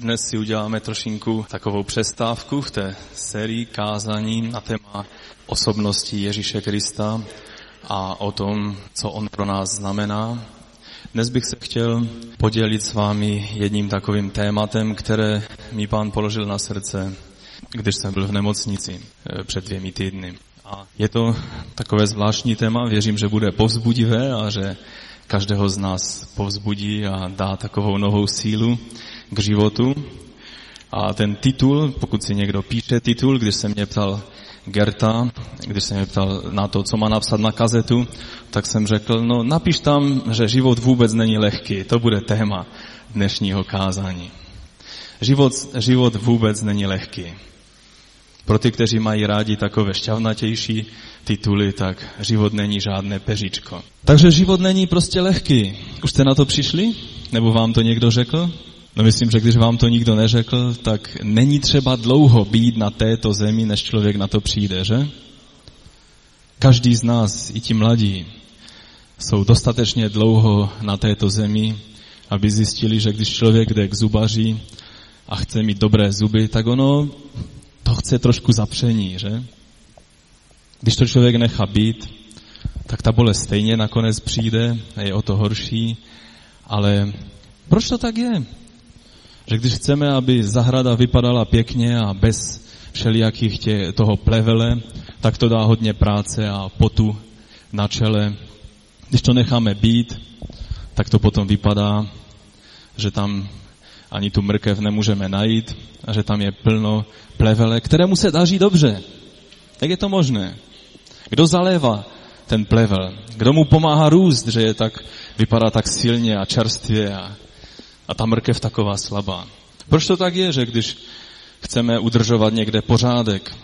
Dnes si uděláme trošinku takovou přestávku v té sérii kázání na téma osobnosti Ježíše Krista a o tom, co on pro nás znamená. Dnes bych se chtěl podělit s vámi jedním takovým tématem, které mi pán položil na srdce, když jsem byl v nemocnici eh, před dvěmi týdny. A je to takové zvláštní téma, věřím, že bude povzbudivé a že každého z nás povzbudí a dá takovou novou sílu k životu. A ten titul, pokud si někdo píše titul, když se mě ptal Gerta, když se mě ptal na to, co má napsat na kazetu, tak jsem řekl, no napiš tam, že život vůbec není lehký. To bude téma dnešního kázání. Život, život vůbec není lehký. Pro ty, kteří mají rádi takové šťavnatější tituly, tak život není žádné peříčko. Takže život není prostě lehký. Už jste na to přišli? Nebo vám to někdo řekl? No myslím, že když vám to nikdo neřekl, tak není třeba dlouho být na této zemi, než člověk na to přijde, že? Každý z nás, i ti mladí, jsou dostatečně dlouho na této zemi, aby zjistili, že když člověk jde k zubaři a chce mít dobré zuby, tak ono to chce trošku zapření, že? Když to člověk nechá být, tak ta bolest stejně nakonec přijde a je o to horší. Ale proč to tak je? Že když chceme, aby zahrada vypadala pěkně a bez všelijakých tě, toho plevele, tak to dá hodně práce a potu na čele. Když to necháme být, tak to potom vypadá, že tam ani tu mrkev nemůžeme najít a že tam je plno plevele, kterému se daří dobře. Jak je to možné? Kdo zalévá ten plevel? Kdo mu pomáhá růst, že je tak, vypadá tak silně a čerstvě a, a ta mrkev taková slabá? Proč to tak je, že když chceme udržovat někde pořádek,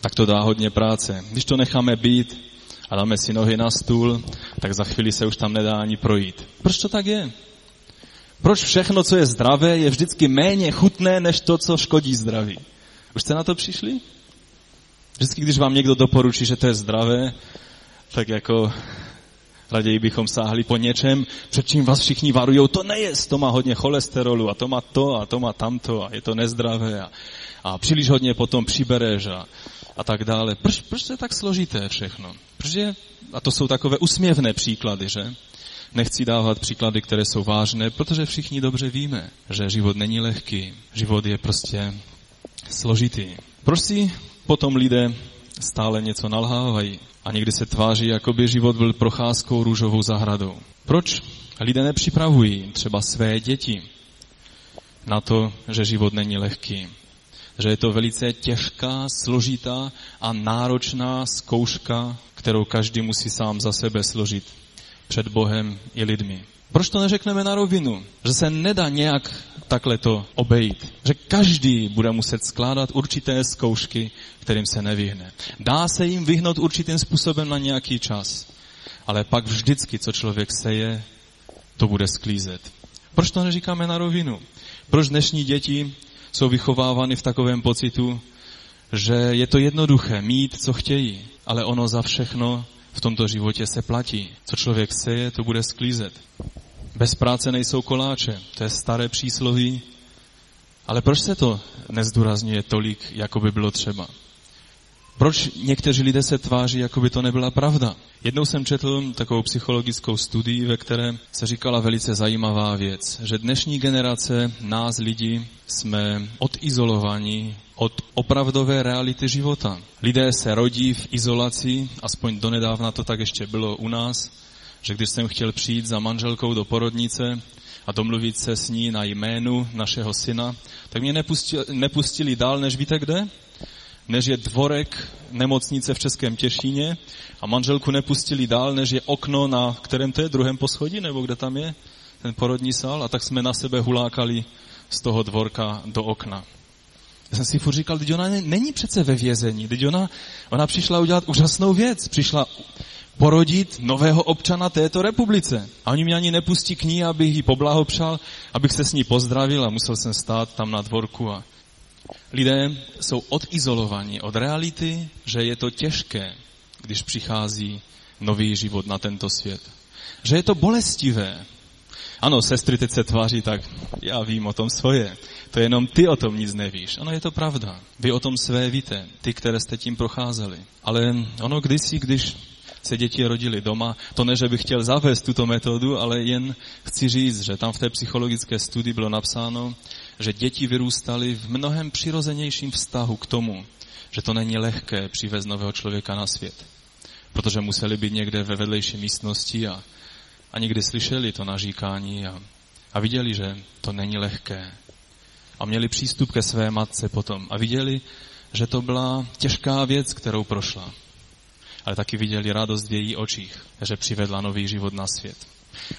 tak to dá hodně práce. Když to necháme být a dáme si nohy na stůl, tak za chvíli se už tam nedá ani projít. Proč to tak je? Proč všechno, co je zdravé, je vždycky méně chutné, než to, co škodí zdraví? Už jste na to přišli? Vždycky, když vám někdo doporučí, že to je zdravé, tak jako raději bychom sáhli po něčem, před čím vás všichni varují, to nejest, to má hodně cholesterolu a to má to a to má tamto a je to nezdravé a, a příliš hodně potom přibereš a, a tak dále. Proč, proč je tak složité všechno? Protože, a to jsou takové usměvné příklady, že? Nechci dávat příklady, které jsou vážné, protože všichni dobře víme, že život není lehký. Život je prostě složitý. Proč si potom lidé stále něco nalhávají a někdy se tváří, jako by život byl procházkou růžovou zahradou? Proč lidé nepřipravují třeba své děti na to, že život není lehký? Že je to velice těžká, složitá a náročná zkouška, kterou každý musí sám za sebe složit před Bohem i lidmi. Proč to neřekneme na rovinu? Že se nedá nějak takhle to obejít. Že každý bude muset skládat určité zkoušky, kterým se nevyhne. Dá se jim vyhnout určitým způsobem na nějaký čas. Ale pak vždycky, co člověk seje, to bude sklízet. Proč to neříkáme na rovinu? Proč dnešní děti jsou vychovávány v takovém pocitu, že je to jednoduché mít, co chtějí, ale ono za všechno v tomto životě se platí. Co člověk seje, to bude sklízet. Bez práce nejsou koláče. To je staré přísloví. Ale proč se to nezdůrazňuje tolik, jako by bylo třeba? Proč někteří lidé se tváří, jako by to nebyla pravda? Jednou jsem četl takovou psychologickou studii, ve které se říkala velice zajímavá věc, že dnešní generace nás lidí jsme odizolovaní od opravdové reality života. Lidé se rodí v izolaci, aspoň donedávna to tak ještě bylo u nás, že když jsem chtěl přijít za manželkou do porodnice a domluvit se s ní na jménu našeho syna, tak mě nepustili, nepustili dál, než víte kde? Než je dvorek nemocnice v Českém Těšíně a manželku nepustili dál, než je okno na kterém to je, druhém poschodí, nebo kde tam je ten porodní sál a tak jsme na sebe hulákali z toho dvorka do okna. Já jsem si furt říkal, teď ona není přece ve vězení, teď ona, ona přišla udělat úžasnou věc, přišla porodit nového občana této republice. A oni mě ani nepustí k ní, abych ji poblahopřál, abych se s ní pozdravil a musel jsem stát tam na dvorku. A lidé jsou odizolovaní od reality, že je to těžké, když přichází nový život na tento svět. Že je to bolestivé, Ano, sestry teď se tváří tak, já vím o tom svoje. To jenom ty o tom nic nevíš. Ano, je to pravda. Vy o tom své víte, ty, které jste tím procházeli. Ale ono kdysi, když se děti rodili doma. To ne, že bych chtěl zavést tuto metodu, ale jen chci říct, že tam v té psychologické studii bylo napsáno, že děti vyrůstaly v mnohem přirozenějším vztahu k tomu, že to není lehké přivést nového člověka na svět. Protože museli být někde ve vedlejší místnosti a, a někdy slyšeli to naříkání a, a viděli, že to není lehké. A měli přístup ke své matce potom a viděli, že to byla těžká věc, kterou prošla ale taky viděli radost v její očích, že přivedla nový život na svět.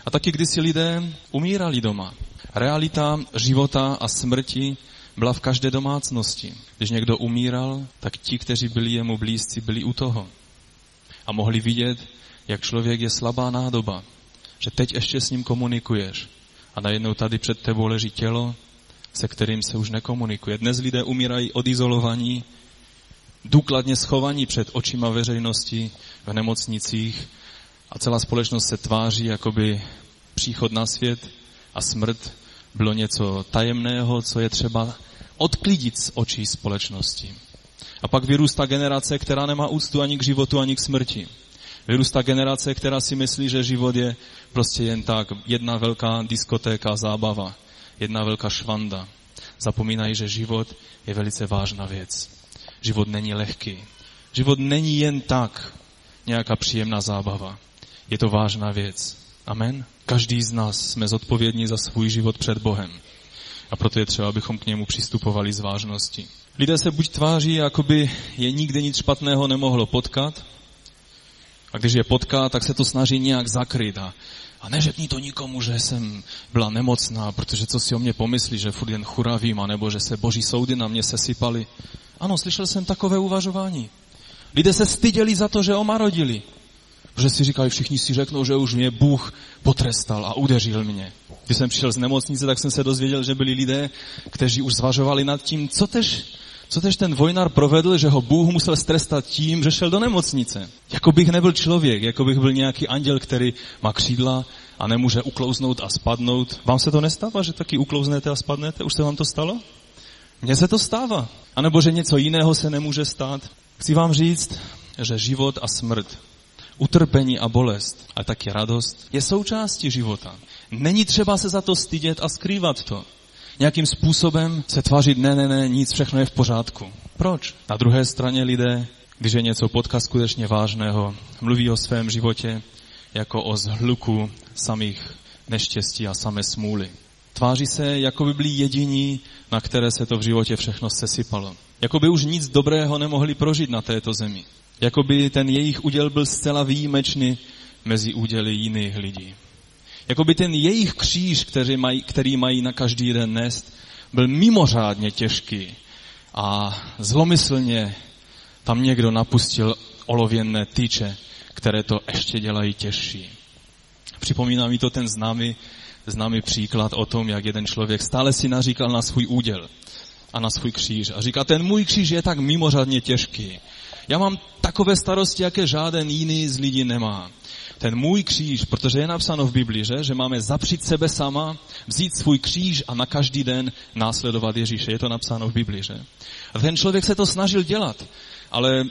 A taky kdysi lidé umírali doma. Realita života a smrti byla v každé domácnosti. Když někdo umíral, tak ti, kteří byli jemu blízci, byli u toho. A mohli vidět, jak člověk je slabá nádoba, že teď ještě s ním komunikuješ a najednou tady před tebou leží tělo, se kterým se už nekomunikuje. Dnes lidé umírají odizolovaní, důkladně schovaní před očima veřejnosti v nemocnicích a celá společnost se tváří, jakoby příchod na svět a smrt bylo něco tajemného, co je třeba odklidit z očí společnosti. A pak vyrůstá generace, která nemá úctu ani k životu, ani k smrti. Vyrůstá generace, která si myslí, že život je prostě jen tak jedna velká diskotéka, zábava, jedna velká švanda. Zapomínají, že život je velice vážná věc. Život není lehký. Život není jen tak nějaká příjemná zábava. Je to vážná věc. Amen. Každý z nás jsme zodpovědní za svůj život před Bohem. A proto je třeba, abychom k němu přistupovali z vážnosti. Lidé se buď tváří, jako by je nikdy nic špatného nemohlo potkat, a když je potká, tak se to snaží nějak zakryt. A, a neřekni to nikomu, že jsem byla nemocná, protože co si o mě pomyslí, že furt jen churavím, anebo že se boží soudy na mě sesypaly. Ano, slyšel jsem takové uvažování. Lidé se styděli za to, že omarodili. Protože si říkali, všichni si řeknou, že už mě Bůh potrestal a udeřil mě. Když jsem přišel z nemocnice, tak jsem se dozvěděl, že byli lidé, kteří už zvažovali nad tím, co tež, co tež ten vojnar provedl, že ho Bůh musel strestat tím, že šel do nemocnice. Jako bych nebyl člověk, jako bych byl nějaký anděl, který má křídla a nemůže uklouznout a spadnout. Vám se to nestává, že taky uklouznete a spadnete? Už se vám to stalo? Mně se to stává. A nebo že něco jiného se nemůže stát. Chci vám říct, že život a smrt, utrpení a bolest, ale taky radost, je součástí života. Není třeba se za to stydět a skrývat to. Nějakým způsobem se tvářit, ne, ne, ne, nic, všechno je v pořádku. Proč? Na druhé straně lidé, když je něco potká skutečně vážného, mluví o svém životě jako o zhluku samých neštěstí a samé smůly. Tváří se, jako by byli jediní, na které se to v životě všechno sesypalo. Jako by už nic dobrého nemohli prožít na této zemi. Jako by ten jejich úděl byl zcela výjimečný mezi úděly jiných lidí. Jako by ten jejich kříž, který mají, který mají na každý den nést, byl mimořádně těžký a zlomyslně tam někdo napustil olověnné tyče, které to ještě dělají těžší. Připomíná mi to ten známý známý příklad o tom, jak jeden člověk stále si naříkal na svůj úděl a na svůj kříž. A říká, ten můj kříž je tak mimořádně těžký. Já mám takové starosti, jaké žádný jiný z lidí nemá. Ten můj kříž, protože je napsáno v Biblii, že, že máme zapřít sebe sama, vzít svůj kříž a na každý den následovat Ježíše. Je to napsáno v Biblii, že? A ten člověk se to snažil dělat, ale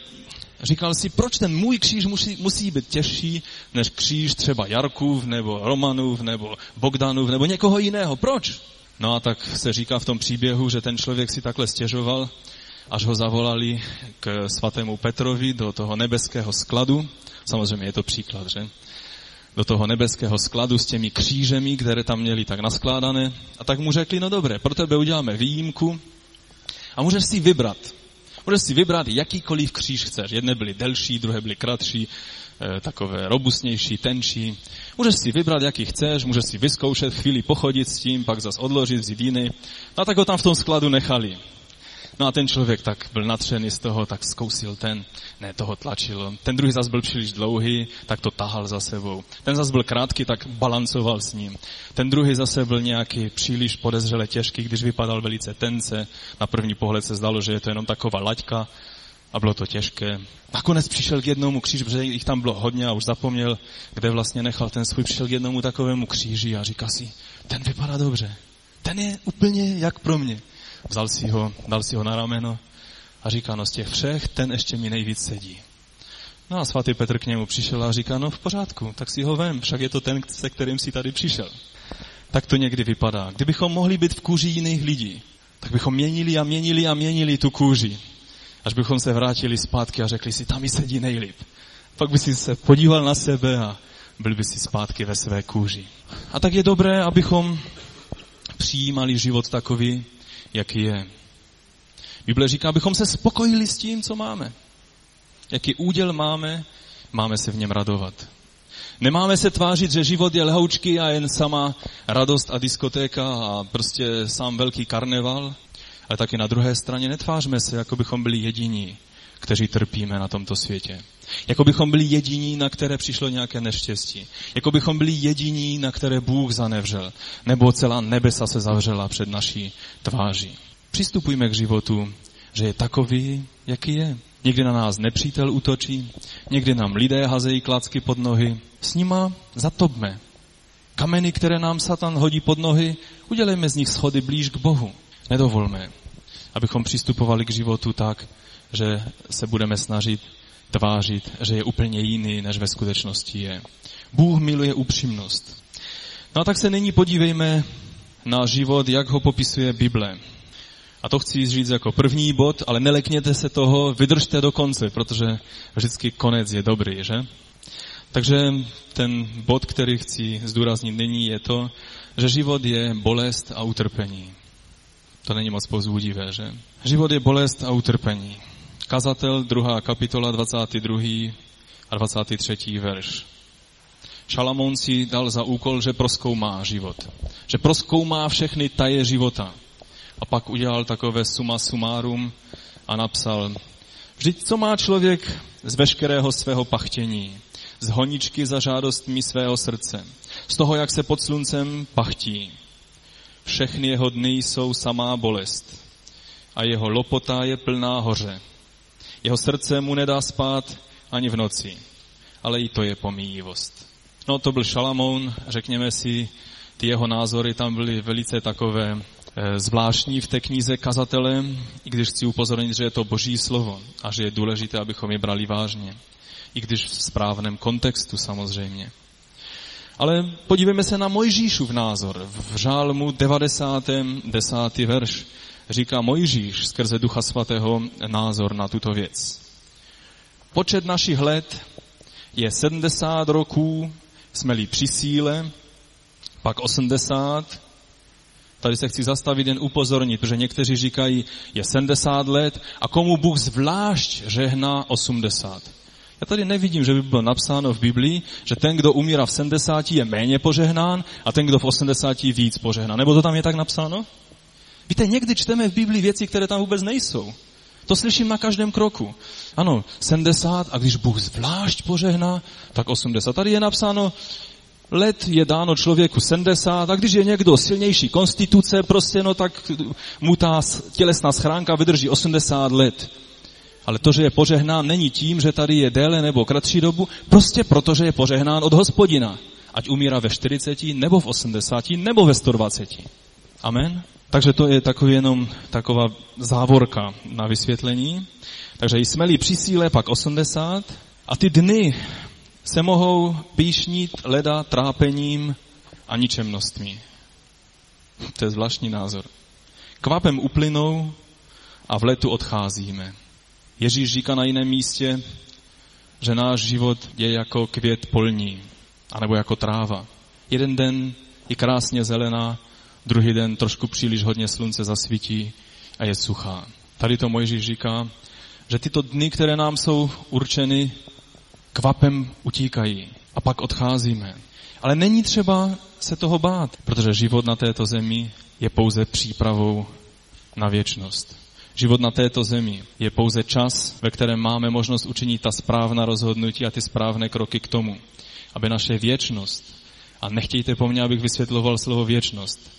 Říkal si, proč ten můj kříž musí, musí být těžší než kříž třeba Jarkův, nebo Romanův, nebo Bogdanův, nebo někoho jiného. Proč? No a tak se říká v tom příběhu, že ten člověk si takhle stěžoval, až ho zavolali k svatému Petrovi do toho nebeského skladu. Samozřejmě je to příklad, že? Do toho nebeského skladu s těmi křížemi, které tam měli tak naskládané. A tak mu řekli, no dobré, pro tebe uděláme výjimku a můžeš si vybrat, Můžeš si vybrat jakýkoliv kříž chceš. Jedné byly delší, druhé byly kratší, eh, takové robustnější, tenčí. Můžeš si vybrat, jaký chceš, můžeš si vyzkoušet, chvíli pochodit s tím, pak zas odložit, vzít jiný. No a tak ho tam v tom skladu nechali. No a ten člověk tak byl natřený z toho, tak zkousil ten, ne, toho tlačil. Ten druhý zas byl příliš dlouhý, tak to tahal za sebou. Ten zas byl krátký, tak balancoval s ním. Ten druhý zase byl nějaký příliš podezřele těžký, když vypadal velice tence. Na první pohled se zdalo, že je to jenom taková laťka, a bylo to těžké. Nakonec přišel k jednomu kříži, protože jich tam bylo hodně a už zapomněl, kde vlastně nechal ten svůj, přišel k jednomu takovému kříži a říká si, ten vypadá dobře, ten je úplně jak pro mě. Vzal si ho, dal si ho na rameno a říká, no z těch všech, ten ještě mi nejvíc sedí. No a svatý Petr k němu přišel a říká, no v pořádku, tak si ho vem, však je to ten, se kterým si tady přišel. Tak to někdy vypadá. Kdybychom mohli být v kůži jiných lidí, tak bychom měnili a měnili a měnili tu kůži. Až bychom se vrátili zpátky a řekli si, tam mi sedí nejlíp. Pak by si se podíval na sebe a byl by si zpátky ve své kůži. A tak je dobré, abychom přijímali život takový, jaký je. Bible říká, abychom se spokojili s tím, co máme. Jaký úděl máme, máme se v něm radovat. Nemáme se tvářit, že život je lehoučky a jen sama radost a diskotéka a prostě sám velký karneval, ale taky na druhé straně netvářme se, jako bychom byli jediní, kteří trpíme na tomto světě. Jako bychom byli jediní, na které přišlo nějaké neštěstí. Jako bychom byli jediní, na které Bůh zanevřel. Nebo celá nebesa se zavřela před naší tváří. Přistupujme k životu, že je takový, jaký je. Někdy na nás nepřítel útočí, někdy nám lidé hazejí klacky pod nohy. S nima zatopme. Kameny, které nám Satan hodí pod nohy, udělejme z nich schody blíž k Bohu. Nedovolme, abychom přistupovali k životu tak, že se budeme snažit tvářit, že je úplně jiný, než ve skutečnosti je. Bůh miluje upřímnost. No a tak se nyní podívejme na život, jak ho popisuje Bible. A to chci říct jako první bod, ale nelekněte se toho, vydržte do konce, protože vždycky konec je dobrý, že? Takže ten bod, který chci zdůraznit nyní, je to, že život je bolest a utrpení. To není moc povzbudivé, že? Život je bolest a utrpení. Kazatel, druhá kapitola, 22. a 23. verš. Šalamón si dal za úkol, že proskoumá život. Že proskoumá všechny taje života. A pak udělal takové suma sumárum a napsal, vždyť co má člověk z veškerého svého pachtění, z honičky za žádostmi svého srdce, z toho, jak se pod sluncem pachtí. Všechny jeho dny jsou samá bolest a jeho lopota je plná hoře. Jeho srdce mu nedá spát ani v noci, ale i to je pomíjivost. No to byl Šalamoun, řekněme si, ty jeho názory tam byly velice takové Eh, zvláštní v té knize kazatele, i když chci upozornit, že je to boží slovo a že je důležité, abychom je brali vážně. I když v správném kontextu samozřejmě. Ale podívejme se na Mojžíšův názor. V žálmu 90. 10. verš říká Mojžíš skrze Ducha Svatého názor na tuto věc. Počet našich let je 70 roků, jsme-li při síle, pak 80, Tady se chci zastavit jen upozornit, protože někteří říkají, je 70 let a komu Bůh zvlášť žehná 80. Já tady nevidím, že by bylo napsáno v Biblii, že ten, kdo umírá v 70, je méně požehnán a ten, kdo v 80 víc požehnán. Nebo to tam je tak napsáno? Víte, někdy čteme v Biblii věci, které tam vůbec nejsou. To slyším na každém kroku. Ano, 70 a když Bůh zvlášť požehná, tak 80. Tady je napsáno, let je dáno člověku 70 a když je někdo silnější konstituce, prostě no tak mu ta tělesná schránka vydrží 80 let. Ale to, že je požehnán, není tím, že tady je déle nebo kratší dobu, prostě proto, že je požehnán od hospodina. Ať umírá ve 40, nebo v 80, nebo ve 120. Amen? Takže to je takový jenom taková závorka na vysvětlení. Takže jsme-li při síle, pak 80. A ty dny se mohou píšnit leda trápením a ničemnostmi. To je zvláštní názor. Kvapem uplynou a v letu odcházíme. Ježíš říká na jiném místě, že náš život je jako květ polní, anebo jako tráva. Jeden den je krásně zelená, druhý den trošku příliš hodně slunce zasvítí a je suchá. Tady to Mojžíš říká, že tyto dny, které nám jsou určeny, kvapem utíkají a pak odcházíme. Ale není třeba se toho bát, protože život na této zemi je pouze přípravou na věčnost. Život na této zemi je pouze čas, ve kterém máme možnost učinit ta správná rozhodnutí a ty správné kroky k tomu, aby naše věčnost, a nechtějte po mně, abych vysvětloval slovo věčnost,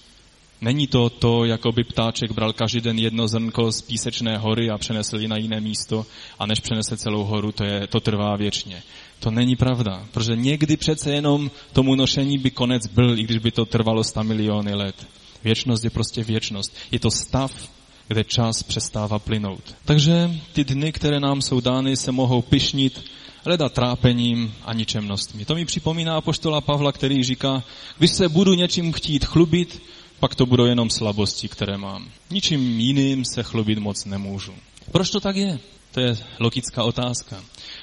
Není to to, jako by ptáček bral každý den jedno zrnko z písečné hory a přenesl ji na jiné místo a než přenese celou horu, to, je, to trvá věčně. To není pravda, protože někdy přece jenom tomu nošení by konec byl, i když by to trvalo sta miliony let. Věčnost je prostě věčnost. Je to stav, kde čas přestává plynout. Takže ty dny, které nám jsou dány, se mohou pišnit leda trápením a ničemnostmi. To mi připomíná apoštola Pavla, který říká, když se budu něčím chtít chlubit, pak to budou jenom slabosti, které mám. Ničím jiným se chlubit moc nemůžu. Proč to tak je? To je logická otázka.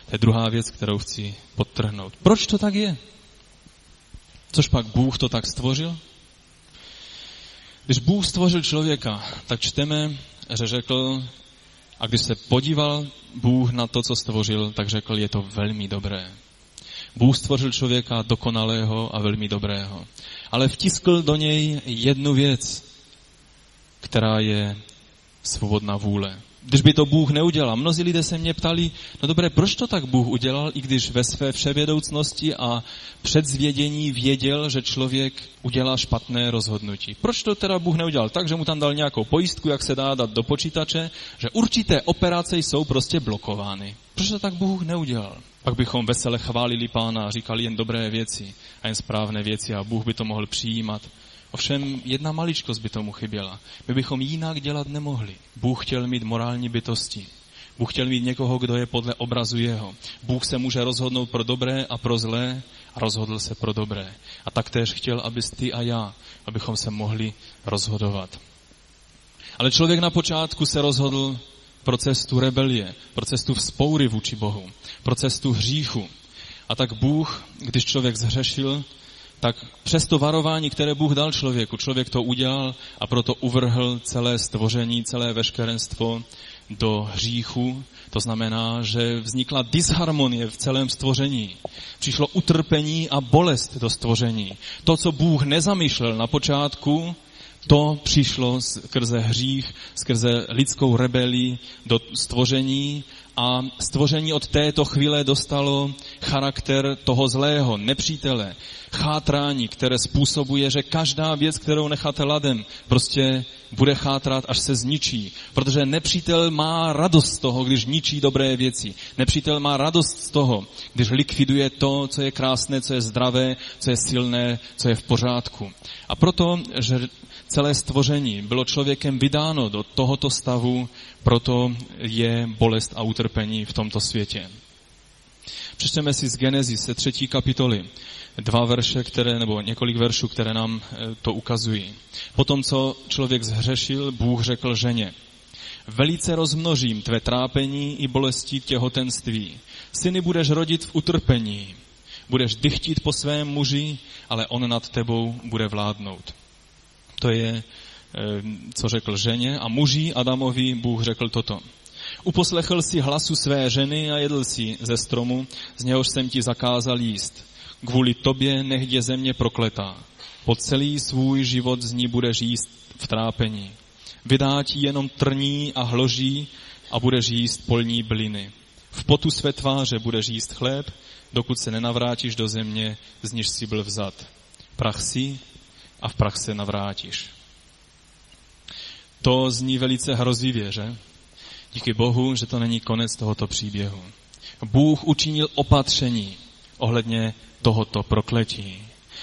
To je druhá věc, kterou chci podtrhnout. Proč to tak je? Což pak Bůh to tak stvořil? Když Bůh stvořil člověka, tak čteme, že řekl, a když se podíval Bůh na to, co stvořil, tak řekl, je to velmi dobré. Bůh stvořil člověka dokonalého a velmi dobrého. Ale vtiskl do něj jednu věc, která je svobodná vůle když by to Bůh neudělal. Mnozí lidé se mě ptali, no dobré, proč to tak Bůh udělal, i když ve své vševědoucnosti a předzvědění věděl, že člověk udělá špatné rozhodnutí. Proč to teda Bůh neudělal? Tak, že mu tam dal nějakou pojistku, jak se dá dát do počítače, že určité operace jsou prostě blokovány. Proč to tak Bůh neudělal? Pak bychom vesele chválili Pána a říkali jen dobré věci a jen správné věci a Bůh by to mohl přijímat. Ovšem jedna maličkost by tomu chyběla. My bychom jinak dělat nemohli. Bůh chtěl mít morální bytosti. Bůh chtěl mít někoho, kdo je podle obrazu jeho. Bůh se může rozhodnout pro dobré a pro zlé a rozhodl se pro dobré. A taktéž chtěl, abys ty a já, abychom se mohli rozhodovat. Ale člověk na počátku se rozhodl pro cestu rebelie, pro cestu vzpoury vůči Bohu, pro cestu hříchu. A tak Bůh, když člověk zhřešil, tak přes to varování, které Bůh dal člověku, člověk to udělal a proto uvrhl celé stvoření, celé veškerenstvo do hříchu. To znamená, že vznikla disharmonie v celém stvoření. Přišlo utrpení a bolest do stvoření. To, co Bůh nezamýšlel na počátku, to přišlo skrze hřích, skrze lidskou rebelii do stvoření a stvoření od této chvíle dostalo charakter toho zlého, nepřítele, chátrání, které způsobuje, že každá věc, kterou necháte ladem, prostě bude chátrat, až se zničí. Protože nepřítel má radost z toho, když ničí dobré věci. Nepřítel má radost z toho, když likviduje to, co je krásné, co je zdravé, co je silné, co je v pořádku. A proto, že celé stvoření bylo člověkem vydáno do tohoto stavu, proto je bolest a utrpení v tomto světě. Přečteme si z Genesis třetí kapitoly dva verše, které, nebo několik veršů, které nám eh, to ukazují. Potom, co člověk zhřešil, Bůh řekl ženě, velice rozmnožím tvé trápení i bolesti těhotenství. Syny budeš rodit v utrpení. Budeš dychtit po svém muži, ale on nad tebou bude vládnout. To je, eh, co řekl ženě. A muži Adamovi Bůh řekl toto. Uposlechl si hlasu své ženy a jedl si ze stromu, z něhož jsem ti zakázal jíst. Kvůli tobě nech je země prokletá. Po celý svůj život z ní bude jíst v trápení. Vydá ti jenom trní a hloží a bude jíst polní bliny. V potu své tváře bude jíst chléb, dokud se nenavrátíš do země, z níž si byl vzat. Prach si a v prach se navrátíš. To zní velice hrozivě, že? Díky Bohu, že to není konec tohoto příběhu. Bůh učinil opatření ohledně tohoto prokletí.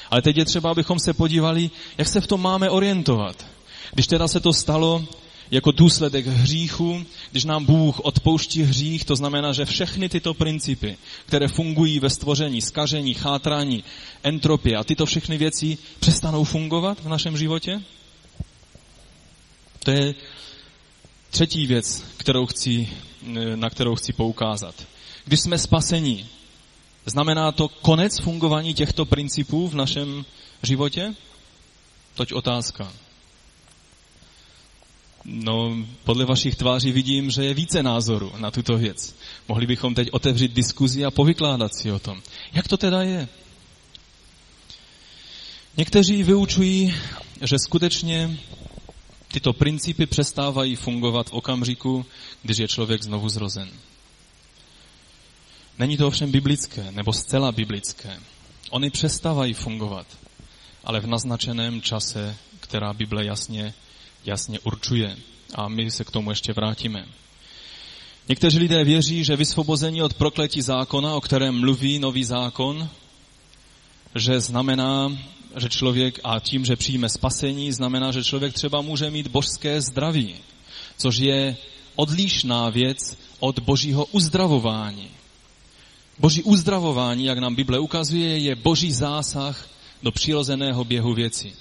Ale teď je třeba, abychom se podívali, jak se v tom máme orientovat. Když teda se to stalo jako důsledek hříchu, když nám Bůh odpouští hřích, to znamená, že všechny tyto principy, které fungují ve stvoření, skažení, chátrání, entropie a tyto všechny věci přestanou fungovat v našem životě? To je třetí věc, kterou chci, na kterou chci poukázat. Když jsme spasení, Znamená to konec fungování těchto principů v našem životě? Toť otázka. No, podle vašich tváří vidím, že je více názoru na tuto věc. Mohli bychom teď otevřít diskuzi a povykládat si o tom. Jak to teda je? Někteří vyučují, že skutečně tyto principy přestávají fungovat v okamžiku, když je člověk znovu zrozen. Není to ovšem biblické, nebo zcela biblické. Oni přestávají fungovat, ale v naznačeném čase která Bible jasně, jasně určuje. A my se k tomu ještě vrátíme. Někteří lidé věří, že vysvobození od prokletí zákona, o kterém mluví nový zákon, že znamená, že člověk a tím, že přijme spasení, znamená, že člověk třeba může mít božské zdraví, což je odlišná věc od božího uzdravování. Boží uzdravování, jak nám Bible ukazuje, je boží zásah do přirozeného běhu věcí.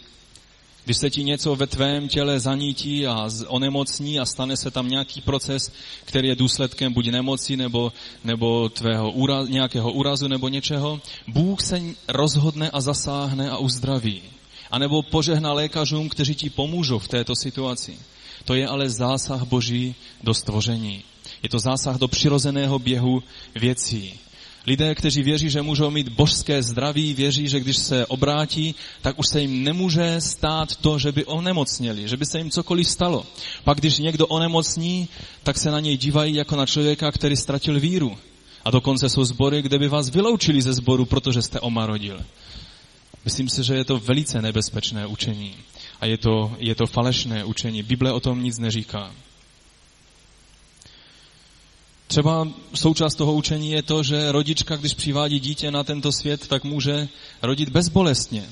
Když se ti něco ve tvém těle zanítí a onemocní a stane se tam nějaký proces, který je důsledkem buď nemoci nebo, nebo tvého úraz, nějakého úrazu nebo něčeho, Bůh se rozhodne a zasáhne a uzdraví. A nebo požehná lékařům, kteří ti pomůžou v této situaci. To je ale zásah Boží do stvoření. Je to zásah do přirozeného běhu věcí. Lidé, kteří věří, že můžou mít božské zdraví, věří, že když se obrátí, tak už se jim nemůže stát to, že by onemocněli, že by se jim cokoliv stalo. Pak když někdo onemocní, tak se na něj dívají jako na člověka, který ztratil víru. A dokonce jsou sbory, kde by vás vyloučili ze sboru, protože jste omarodil. Myslím si, že je to velice nebezpečné učení. A je to, je to falešné učení. Bible o tom nic neříká. Třeba součást toho učení je to, že rodička, když přivádí dítě na tento svět, tak může rodit bezbolestně.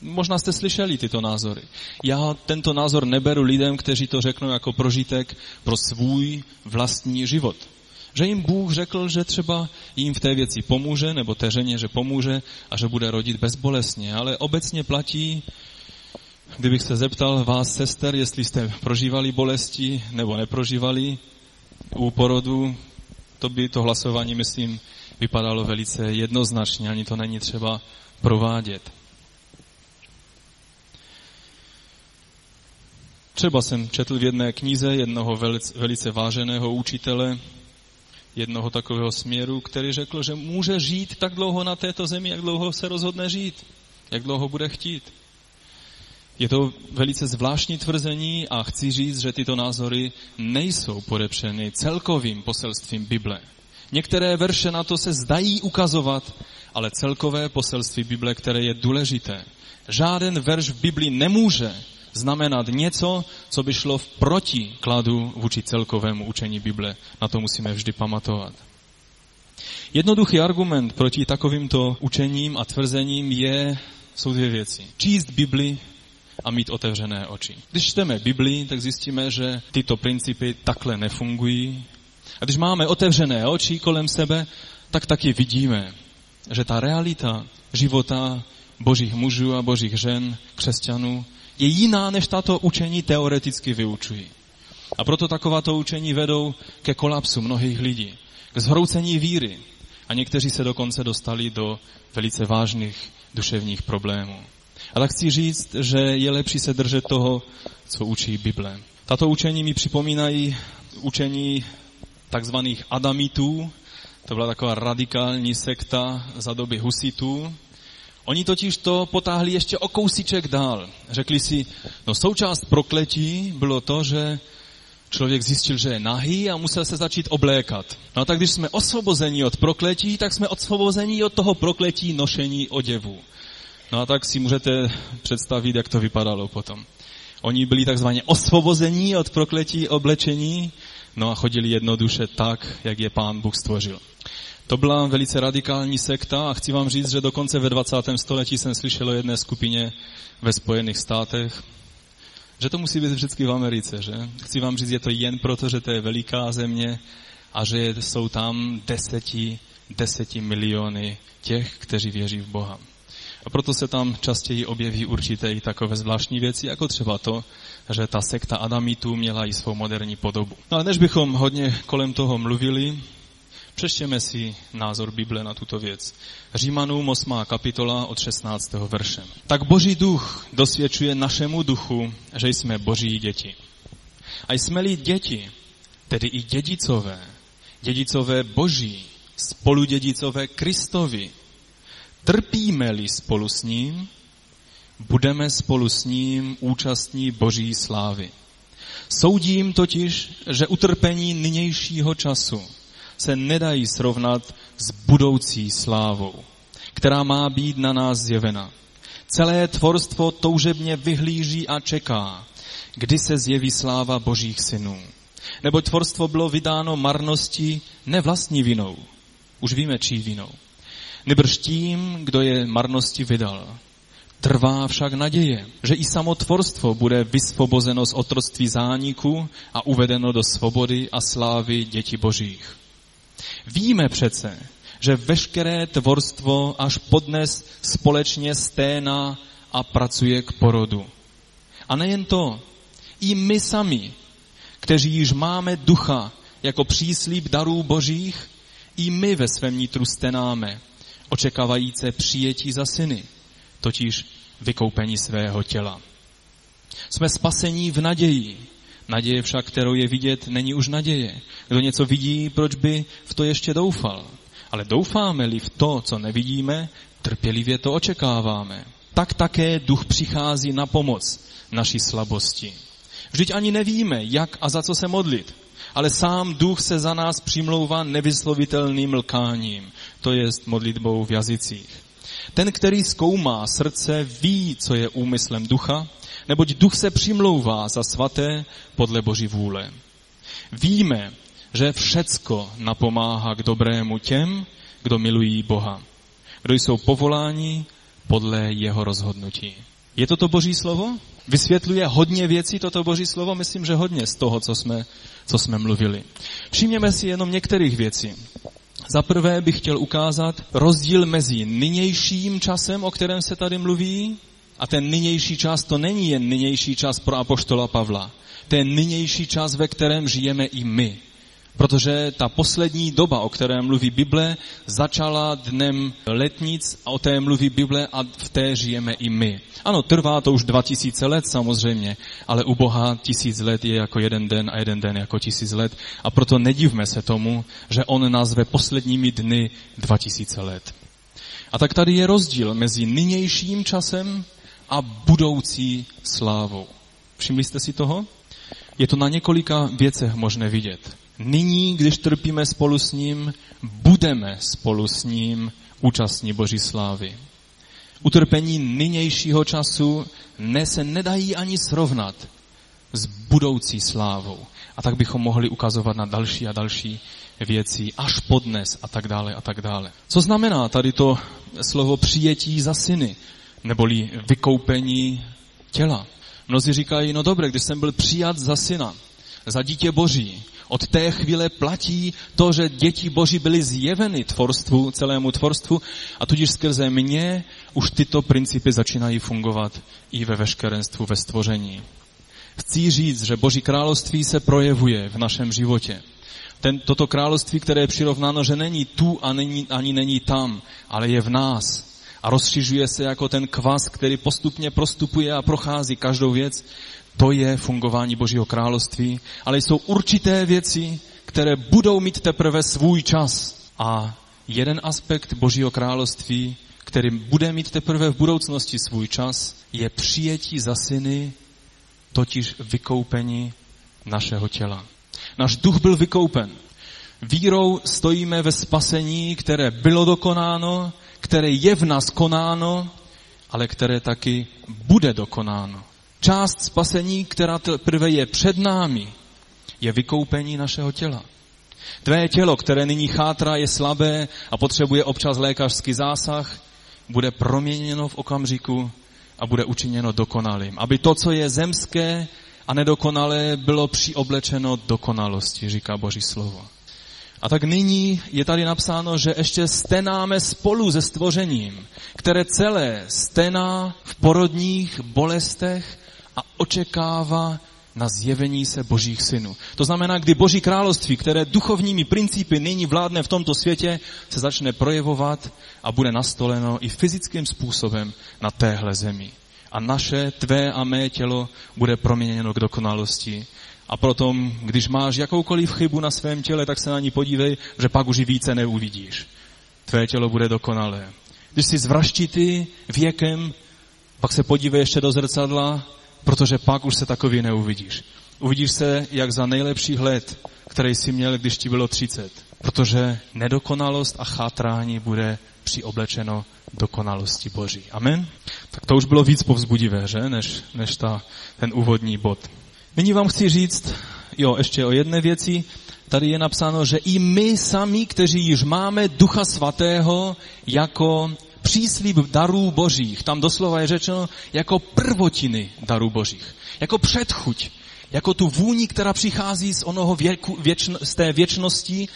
Možná jste slyšeli tyto názory. Já tento názor neberu lidem, kteří to řeknou jako prožitek pro svůj vlastní život. Že jim Bůh řekl, že třeba jim v té věci pomůže, nebo té ženě, že pomůže a že bude rodit bezbolestně. Ale obecně platí, kdybych se zeptal vás, sester, jestli jste prožívali bolesti nebo neprožívali, u porodu, to by to hlasování, myslím, vypadalo velice jednoznačně, ani to není třeba provádět. Třeba jsem četl v jedné knize jednoho velice, velice váženého učitele, jednoho takového směru, který řekl, že může žít tak dlouho na této zemi, jak dlouho se rozhodne žít, jak dlouho bude chtít. Je to velice zvláštní tvrzení a chci říct, že tyto názory nejsou podepřeny celkovým poselstvím Bible. Některé verše na to se zdají ukazovat, ale celkové poselství Bible, které je důležité. Žáden verš v Bibli nemůže znamenat něco, co by šlo v protikladu vůči celkovému učení Bible. Na to musíme vždy pamatovat. Jednoduchý argument proti takovýmto učením a tvrzením je, jsou dvě věci. Číst Bibli a mít otevřené oči. Když čteme Biblii, tak zjistíme, že tyto principy takhle nefungují. A když máme otevřené oči kolem sebe, tak taky vidíme, že ta realita života božích mužů a božích žen, křesťanů, je jiná, než tato učení teoreticky vyučují. A proto takováto učení vedou ke kolapsu mnohých lidí, k zhroucení víry. A někteří se dokonce dostali do velice vážných duševních problémů. A tak chci říct, že je lepší se držet toho, co učí Bible. Tato učení mi připomínají učení takzvaných Adamitů, to byla taková radikální sekta za doby husitů. Oni totiž to potáhli ještě o kousíček dál. Řekli si, no součást prokletí bylo to, že člověk zjistil, že je nahý a musel se začít oblékat. No a tak když jsme osvobození od prokletí, tak jsme osvobození od toho prokletí nošení oděvu. No a tak si můžete představit, jak to vypadalo potom. Oni byli takzvaně osvobození od prokletí oblečení, no a chodili jednoduše tak, jak je pán Bůh stvořil. To byla velice radikální sekta a chci vám říct, že dokonce ve 20. století jsem slyšel o jedné skupině ve Spojených státech, že to musí být vždycky v Americe, že? Chci vám říct, je to jen proto, že to je veliká země a že jsou tam deseti, deseti miliony těch, kteří věří v Boha. A proto se tam častěji objeví určité i takové zvláštní věci, jako třeba to, že ta sekta Adamitů měla i svou moderní podobu. No ale než bychom hodně kolem toho mluvili, přeštěme si názor Bible na tuto věc. Římanům 8. kapitola od 16. verše. Tak Boží duch dosvědčuje našemu duchu, že jsme Boží děti. A jsme-li děti, tedy i dědicové, dědicové Boží, spoludědicové Kristovi, Trpíme-li spolu s ním, budeme spolu s ním účastní boží slávy. Soudím totiž, že utrpení nynějšího času se nedají srovnat s budoucí slávou, která má být na nás zjevena. Celé tvorstvo toužebně vyhlíží a čeká, kdy se zjeví sláva božích synů. Neboť tvorstvo bylo vydáno marnosti ne vlastní vinou. Už víme, čí vinou. Nebrž tím, kdo je marnosti vydal. Trvá však naděje, že i samo tvorstvo bude vysvobozeno z otroctví zániku a uvedeno do svobody a slávy děti božích. Víme přece, že veškeré tvorstvo až podnes společně sténá a pracuje k porodu. A nejen to, i my sami, kteří již máme ducha jako příslíp darů božích, i my ve svém nitru stenáme, očekávajíce přijetí za syny, totiž vykoupení svého těla. Jsme spasení v naději. Naděje však, kterou je vidět, není už naděje. Kdo něco vidí, proč by v to ještě doufal? Ale doufáme-li v to, co nevidíme, trpělivě to očekáváme. Tak také duch přichází na pomoc naší slabosti. Vždyť ani nevíme, jak a za co se modlit. Ale sám duch se za nás přimlouvá nevyslovitelným lkáním, to je modlitbou v jazycích. Ten, který zkoumá srdce, ví, co je úmyslem ducha, neboť duch se přimlouvá za svaté podle Boží vůle. Víme, že všecko napomáhá k dobrému těm, kdo milují Boha, kdo jsou povoláni podle jeho rozhodnutí. Je to to Boží slovo? Vysvětluje hodně věcí toto Boží slovo? Myslím, že hodně z toho, co jsme, co jsme mluvili. Všimněme si jenom některých věcí. Za prvé bych chtěl ukázat rozdíl mezi nynějším časem, o kterém se tady mluví, a ten nynější čas to není jen nynější čas pro apoštola Pavla. Je nynější čas, ve kterém žijeme i my. Protože ta poslední doba, o které mluví Bible, začala dnem letnic a o té mluví Bible a v té žijeme i my. Ano, trvá to už 2000 let samozřejmě, ale u Boha tisíc let je jako jeden den a jeden den jako tisíc let a proto nedivme se tomu, že On nazve posledními dny 2000 let. A tak tady je rozdíl mezi nynějším časem a budoucí slávou. Všimli jste si toho? Je to na několika věcech možné vidět. Nyní, když trpíme spolu s ním, budeme spolu s ním účastní Boží slávy. Utrpení nynějšího času ne se nedají ani srovnat s budoucí slávou. A tak bychom mohli ukazovat na další a další věcí, až podnes a tak dále a tak dále. Co znamená tady to slovo přijetí za syny, neboli vykoupení těla? Mnozí říkají, no dobré, když jsem byl přijat za syna, za dítě boží, od té chvíle platí to, že děti Boží byly zjeveny tvorstvu, celému tvorstvu a tudíž skrze mě už tyto principy začínají fungovat i ve veškerenstvu, ve stvoření. Chci říct, že Boží království se projevuje v našem životě. Ten, toto království, které je přirovnáno, že není tu a není, ani není tam, ale je v nás a rozšiřuje se jako ten kvas, který postupně prostupuje a prochází každou věc, to je fungování Božího království, ale jsou určité věci, které budou mít teprve svůj čas. A jeden aspekt Božího království, který bude mít teprve v budoucnosti svůj čas, je přijetí za syny, totiž vykoupení našeho těla. Náš duch byl vykoupen. Vírou stojíme ve spasení, které bylo dokonáno, které je v nás konáno, ale které taky bude dokonáno. Část spasení, která teprve je před námi, je vykoupení našeho těla. Tvé tělo, které nyní chátra, je slabé a potřebuje občas lékařský zásah, bude proměněno v okamžiku a bude učiněno dokonalým. Aby to, co je zemské a nedokonalé, bylo přioblečeno dokonalosti, říká Boží slovo. A tak nyní je tady napsáno, že ještě stenáme spolu se stvořením, které celé stená v porodních bolestech a očekává na zjevení se božích synů. To znamená, kdy boží království, které duchovními principy nyní vládne v tomto světě, se začne projevovat a bude nastoleno i fyzickým způsobem na téhle zemi. A naše, tvé a mé tělo bude proměněno k dokonalosti. A proto, když máš jakoukoliv chybu na svém těle, tak se na ní podívej, že pak už ji více neuvidíš. Tvé tělo bude dokonalé. Když jsi zvraštitý věkem, pak se podívej ještě do zrcadla protože pak už se takový neuvidíš. Uvidíš se, jak za nejlepších let, který jsi měl, když ti bylo 30. Protože nedokonalost a chátrání bude přioblečeno dokonalosti Boží. Amen? Tak to už bylo víc povzbudivé, že? Než, než ta, ten úvodní bod. Nyní vám chci říct, jo, ještě o jedné věci. Tady je napsáno, že i my sami, kteří již máme Ducha Svatého jako příslíb darů božích. Tam doslova je řečeno jako prvotiny darů božích. Jako předchuť. Jako tu vůni, která přichází z onoho věku, věčno, z té věčnosti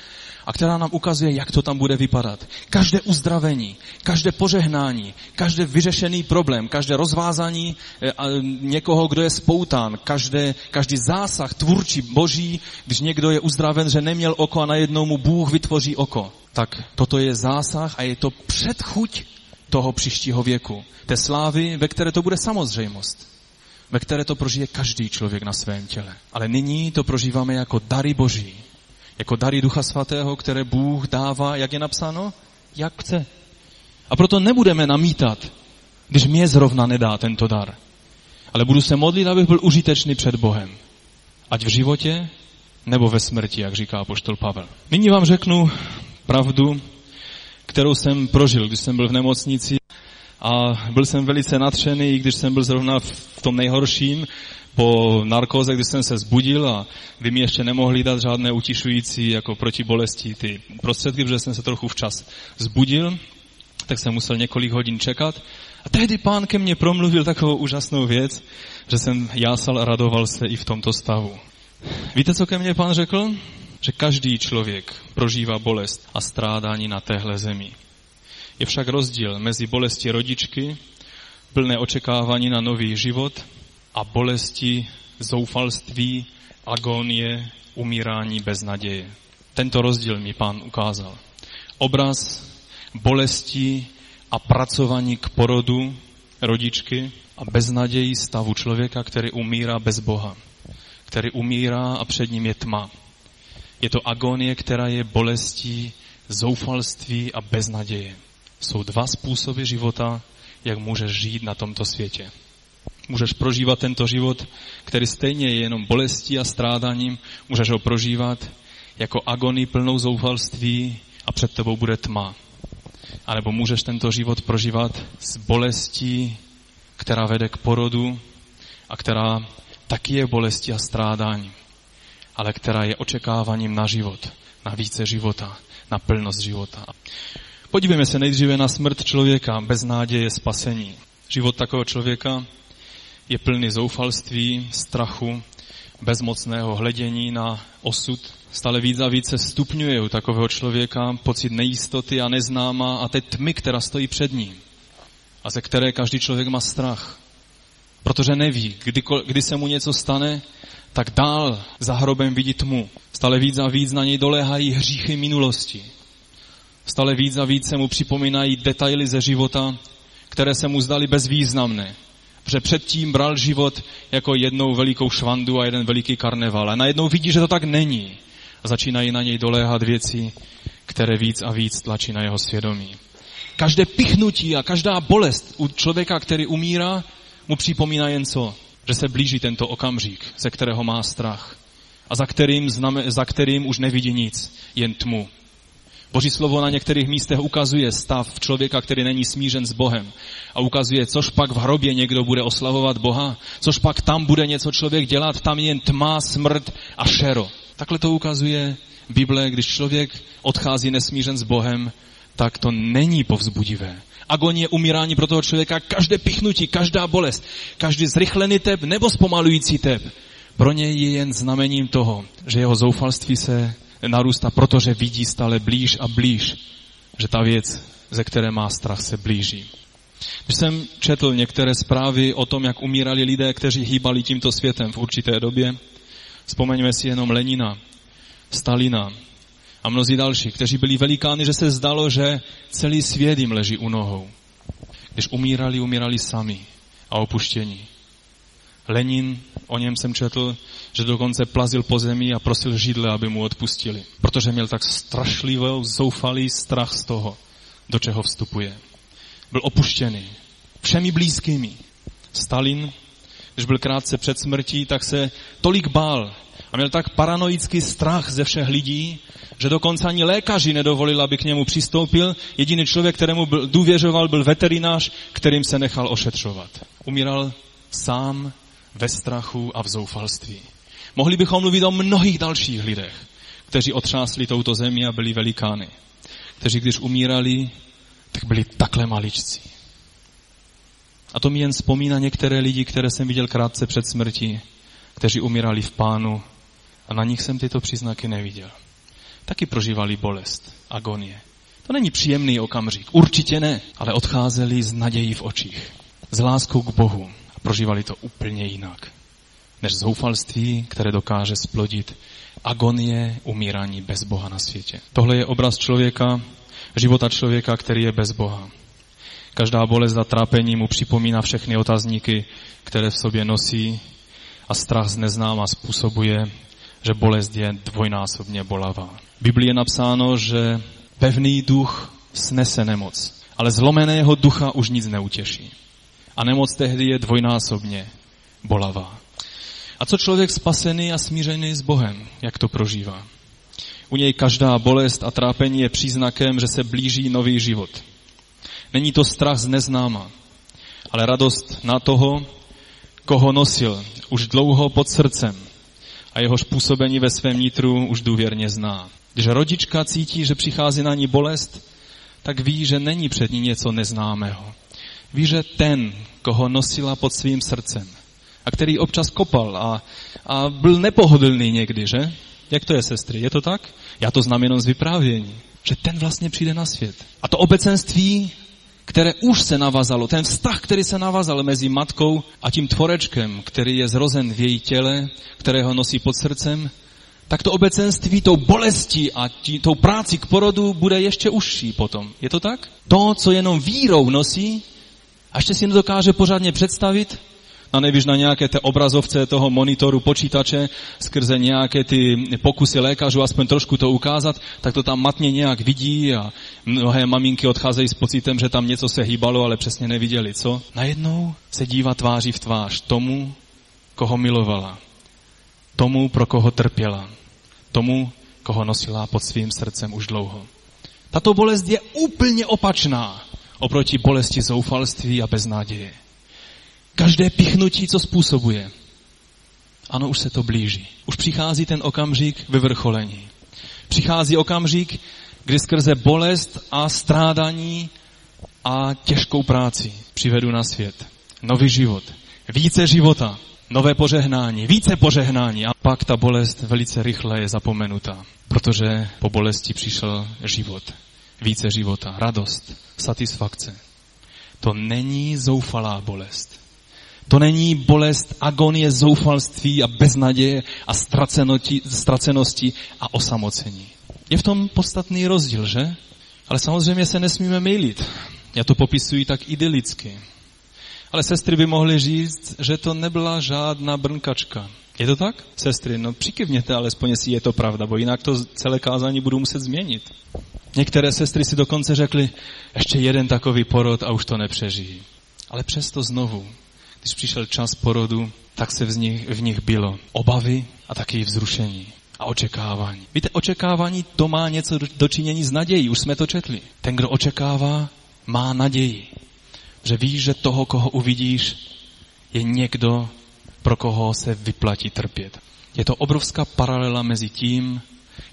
a která nám ukazuje, jak to tam bude vypadat. Každé uzdravení, každé požehnání, každý vyřešený problém, každé rozvázání eh, někoho, kdo je spoután, každé, každý zásah tvůrčí boží, když někdo je uzdraven, že neměl oko a najednou mu Bůh vytvoří oko. Tak toto je zásah a je to předchuť toho příštího věku. Té slávy, ve které to bude samozřejmost. Ve které to prožije každý člověk na svém těle. Ale nyní to prožíváme jako dary boží jako dary Ducha Svatého, které Bůh dává, jak je napsáno, jak chce. A proto nebudeme namítat, když mě zrovna nedá tento dar. Ale budu se modlit, abych byl užitečný před Bohem. Ať v životě, nebo ve smrti, jak říká poštol Pavel. Nyní vám řeknu pravdu, kterou jsem prožil, když jsem byl v nemocnici a byl jsem velice natřený, když jsem byl zrovna v tom nejhorším, po narkóze, kdy jsem se zbudil a vy mi ještě nemohli dát žádné utišující jako proti bolesti ty prostředky, protože jsem se trochu včas zbudil, tak jsem musel několik hodin čekat. A tehdy pán ke mně promluvil takovou úžasnou věc, že jsem jásal a radoval se i v tomto stavu. Víte, co ke mně pán řekl? Že každý člověk prožívá bolest a strádání na téhle zemi. Je však rozdíl mezi bolesti rodičky, plné očekávání na nový život a bolesti, zoufalství, agonie, umírání bez naděje. Tento rozdíl mi pán ukázal. Obraz bolesti a pracování k porodu rodičky a beznadějí stavu člověka, který umírá bez Boha, který umírá a před ním je tma. Je to agonie, která je bolestí, zoufalství a beznaděje. Jsou dva způsoby života, jak můžeš žít na tomto světě. Můžeš prožívat tento život, který stejně je jenom bolestí a strádáním. Můžeš ho prožívat jako agonii plnou zoufalství a před tebou bude tma. A nebo můžeš tento život prožívat s bolestí, která vede k porodu a která taky je bolestí a strádáním, ale která je očekáváním na život, na více života, na plnost života. Podívejme se nejdříve na smrt člověka bez náděje spasení. Život takového člověka je plný zoufalství, strachu, bezmocného hledění na osud. Stále víc a více stupňuje u takového člověka pocit nejistoty a neznáma a té tmy, která stojí před ním a ze které každý člověk má strach. Protože neví, kdy, kdy se mu něco stane, tak dál za hrobem vidí tmu. Stále víc a víc na něj doléhají hříchy minulosti. Stále víc a víc se mu připomínají detaily ze života, které se mu zdaly bezvýznamné že předtím bral život jako jednou velikou švandu a jeden veliký karneval. A najednou vidí, že to tak není. A začínají na něj doléhat věci, které víc a víc tlačí na jeho svědomí. Každé pichnutí a každá bolest u člověka, který umírá, mu připomíná jen co? Že se blíží tento okamžik, ze kterého má strach. A za kterým, zname, za kterým už nevidí nic, jen tmu. Boží slovo na některých místech ukazuje stav člověka, který není smířen s Bohem. A ukazuje, což pak v hrobě někdo bude oslavovat Boha, což pak tam bude něco člověk dělat, tam je jen tma, smrt a šero. Takhle to ukazuje Bible, když člověk odchází nesmířen s Bohem, tak to není povzbudivé. Agonie umírání pro toho člověka, každé pichnutí, každá bolest, každý zrychlený tep nebo zpomalující tep, pro něj je jen znamením toho, že jeho zoufalství se narůstá, protože vidí stále blíž a blíž, že ta věc, ze které má strach, se blíží. Když jsem četl některé zprávy o tom, jak umírali lidé, kteří hýbali tímto světem v určité době, vzpomeňme si jenom Lenina, Stalina a mnozí další, kteří byli velikány, že se zdalo, že celý svět jim leží u nohou. Když umírali, umírali sami a opuštění. Lenin, o něm jsem četl, že dokonce plazil po zemi a prosil židle, aby mu odpustili. Protože měl tak strašlivou, zoufalý strach z toho, do čeho vstupuje. Byl opuštěný. Všemi blízkými. Stalin, když byl krátce před smrtí, tak se tolik bál A měl tak paranoický strach ze všech lidí, že dokonce ani lékaři nedovolil, aby k němu přistoupil. Jediný člověk, kterému byl, důvěřoval, byl veterinář, kterým se nechal ošetřovat. Umíral sám ve strachu a v zoufalství. Mohli bychom mluvit o mnohých dalších lidech, kteří otřásli touto zemi a byli velikány. Kteří, když umírali, tak byli takhle maličcí. A to mi jen vzpomíná některé lidi, které jsem viděl krátce před smrtí, kteří umírali v pánu a na nich jsem tyto příznaky neviděl. Taky prožívali bolest, agonie. To není příjemný okamžik, určitě ne, ale odcházeli z nadějí v očích, s láskou k Bohu a prožívali to úplně jinak, než zoufalství, které dokáže splodit agonie umírání bez Boha na světě. Tohle je obraz člověka, života člověka, který je bez Boha. Každá bolest a trápení mu připomíná všechny otazníky, které v sobě nosí a strach z neznáma způsobuje, že bolest je dvojnásobně bolavá. V Biblii je napsáno, že pevný duch snese nemoc, ale zlomeného ducha už nic neutěší. A nemoc tehdy je dvojnásobně bolavá. A co člověk spasený a smířený s Bohem, jak to prožívá? U něj každá bolest a trápení je příznakem, že se blíží nový život. Není to strach z neznáma, ale radost na toho, koho nosil už dlouho pod srdcem a jeho působení ve svém nitru už důvěrně zná. Když rodička cítí, že přichází na ní bolest, tak ví, že není před ní něco neznámého. Ví, že ten, koho nosila pod svým srdcem a který občas kopal a, a byl nepohodlný někdy, že? Jak to je, sestry? Je to tak? Já to znám jenom z vyprávění. Že ten vlastně přijde na svět. A to obecenství které už se navazalo, ten vztah, který se navazal mezi matkou a tím tvorečkem, který je zrozen v její těle, kterého nosí pod srdcem, tak to obecenství tou bolestí a tí, tou práci k porodu bude ještě užší potom. Je to tak? To, co jenom vírou nosí, a ještě si nedokáže pořádně představit, a nevíš na nějaké té obrazovce toho monitoru počítače skrze nějaké ty pokusy lékařů aspoň trošku to ukázat, tak to tam matně nějak vidí a mnohé maminky odcházejí s pocitem, že tam něco se hýbalo, ale přesně neviděli, co? Najednou se dívá tváří v tvář tomu, koho milovala, tomu, pro koho trpěla, tomu, koho nosila pod svým srdcem už dlouho. Tato bolest je úplně opačná oproti bolesti zoufalství a beznáděje. Každé pichnutí, co způsobuje. Ano, už se to blíží. Už přichází ten okamžik vyvrcholení. Přichází okamžik, kdy skrze bolest a strádání a těžkou práci přivedu na svět. Nový život. Více života. Nové požehnání. Více požehnání. A pak ta bolest velice rychle je zapomenuta. Protože po bolesti přišel život. Více života. Radost. Satisfakce. To není zoufalá bolest. To není bolest agonie, zoufalství a beznaděje a ztracenosti a osamocení. Je v tom podstatný rozdíl, že? Ale samozřejmě se nesmíme mýlit. Já to popisuji tak idylicky. Ale sestry by mohly říct, že to nebyla žádná brnkačka. Je to tak? Sestry, no přikivněte alespoň, jestli je to pravda, bo jinak to celé kázání budu muset změnit. Některé sestry si dokonce řekly, ještě jeden takový porod a už to nepřežijí. Ale přesto znovu, když přišel čas porodu, tak se v nich, v nich bylo obavy a taky vzrušení a očekávání. Víte, očekávání to má něco dočinění s nadějí, už jsme to četli. Ten, kdo očekává, má naději. Že víš, že toho, koho uvidíš, je někdo, pro koho se vyplatí trpět. Je to obrovská paralela mezi tím,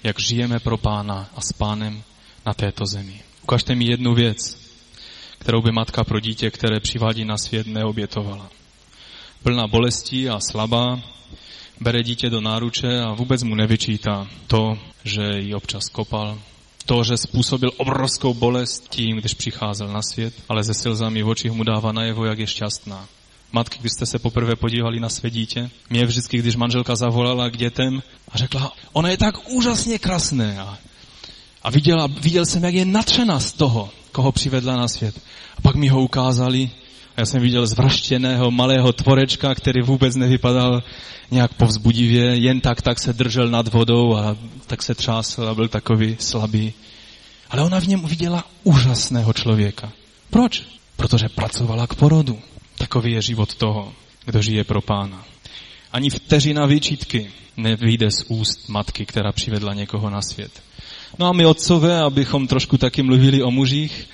jak žijeme pro pána a s pánem na této zemi. Ukažte mi jednu věc, kterou by matka pro dítě, které přivádí na svět, neobětovala plná bolestí a slabá, bere dítě do náruče a vůbec mu nevyčítá to, že ji občas kopal, to, že způsobil obrovskou bolest tím, když přicházel na svět, ale ze slzami v očích mu dává najevo, jak je šťastná. Matky, když jste se poprvé podívali na své dítě, mě vždycky, když manželka zavolala k dětem a řekla, ona je tak úžasně krásné. A, a viděla, viděl jsem, jak je natřena z toho, koho přivedla na svět. A pak mi ho ukázali já jsem viděl zvraštěného malého tvorečka, který vůbec nevypadal nějak povzbudivě, jen tak, tak se držel nad vodou a tak se třásl a byl takový slabý. Ale ona v něm uviděla úžasného člověka. Proč? Protože pracovala k porodu. Takový je život toho, kdo žije pro pána. Ani vteřina výčitky nevyjde z úst matky, která přivedla někoho na svět. No a my otcové, abychom trošku taky mluvili o mužích,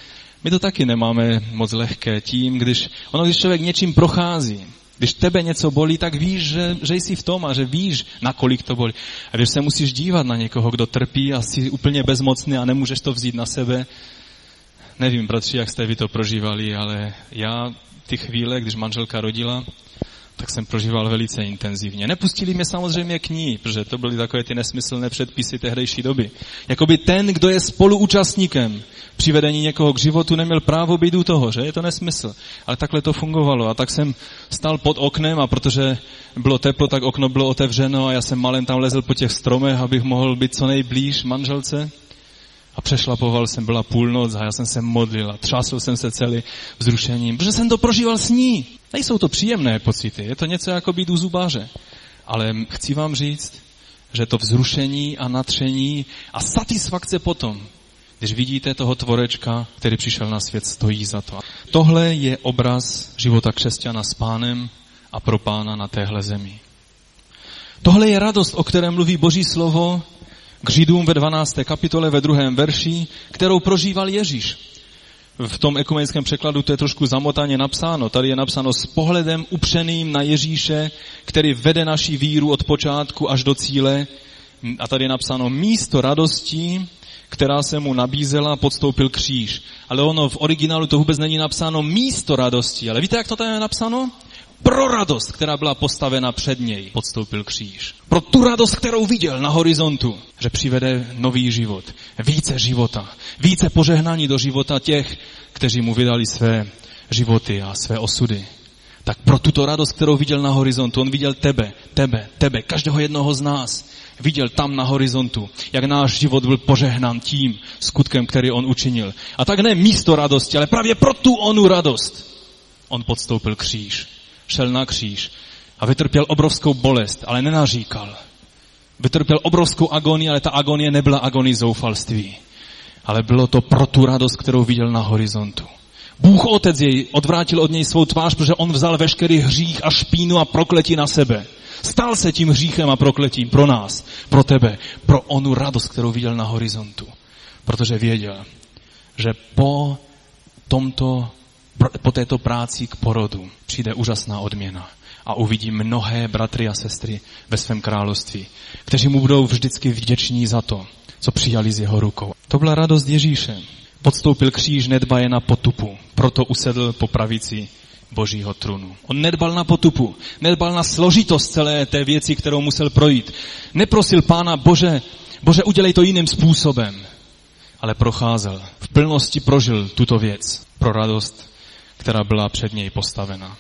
my to taky nemáme moc lehké tím, když, ono když člověk něčím prochází, když tebe něco bolí, tak víš, že, že jsi v tom a že víš, nakolik to bolí. A když se musíš dívat na někoho, kdo trpí a jsi úplně bezmocný a nemůžeš to vzít na sebe, nevím, bratři, jak jste vy to prožívali, ale já ty chvíle, když manželka rodila, tak jsem prožíval velice intenzivně. Nepustili mě samozřejmě k ní, protože to byly takové ty nesmyslné předpisy tehdejší doby. Jakoby ten, kdo je spoluúčastníkem přivedení někoho k životu, neměl právo být u toho, že? Je to nesmysl. Ale takhle to fungovalo. A tak jsem stal pod oknem a protože bylo teplo, tak okno bylo otevřeno a já jsem malem tam lezl po těch stromech, abych mohl být co nejblíž manželce. A přešlapoval jsem, byla půlnoc a já jsem se modlil a třásl jsem se celý vzrušením, protože jsem to prožíval s ní. Nejsou to příjemné pocity, je to něco jako být u zubáře. Ale chci vám říct, že to vzrušení a natření a satisfakce potom, když vidíte toho tvorečka, který přišel na svět, stojí za to. Tohle je obraz života křesťana s pánem a pro pána na téhle zemi. Tohle je radost, o které mluví Boží slovo k Židům ve 12. kapitole ve druhém verši, kterou prožíval Ježíš. V tom ekumenickém překladu to je trošku zamotaně napsáno. Tady je napsáno s pohledem upřeným na Ježíše, který vede naši víru od počátku až do cíle. A tady je napsáno místo radosti, která se mu nabízela, podstoupil kříž. Ale ono v originálu to vůbec není napsáno místo radosti. Ale víte, jak to tady je napsáno? Pro radost, která byla postavena před něj, podstoupil kříž. Pro tu radost, kterou viděl na horizontu, že přivede nový život, více života, více požehnání do života těch, kteří mu vydali své životy a své osudy. Tak pro tuto radost, kterou viděl na horizontu, on viděl tebe, tebe, tebe, každého jednoho z nás. Viděl tam na horizontu, jak náš život byl požehnán tím skutkem, který on učinil. A tak ne místo radosti, ale právě pro tu onu radost on podstoupil kříž šel na kříž a vytrpěl obrovskou bolest, ale nenaříkal. Vytrpěl obrovskou agonii, ale ta agonie nebyla agonii zoufalství. Ale bylo to pro tu radost, kterou viděl na horizontu. Bůh Otec jej odvrátil od něj svou tvář, protože on vzal veškerý hřích a špínu a prokletí na sebe. Stal se tím hříchem a prokletím pro nás, pro tebe, pro onu radost, kterou viděl na horizontu. Protože věděl, že po tomto po této práci k porodu přijde úžasná odměna a uvidí mnohé bratry a sestry ve svém království, kteří mu budou vždycky vděční za to, co přijali z jeho rukou. To byla radost Ježíše. Podstoupil kříž, nedbaje na potupu, proto usedl po pravici božího trůnu. On nedbal na potupu, nedbal na složitost celé té věci, kterou musel projít. Neprosil pána, bože, bože, udělej to jiným způsobem, ale procházel. V plnosti prožil tuto věc pro radost která byla před něj postavena.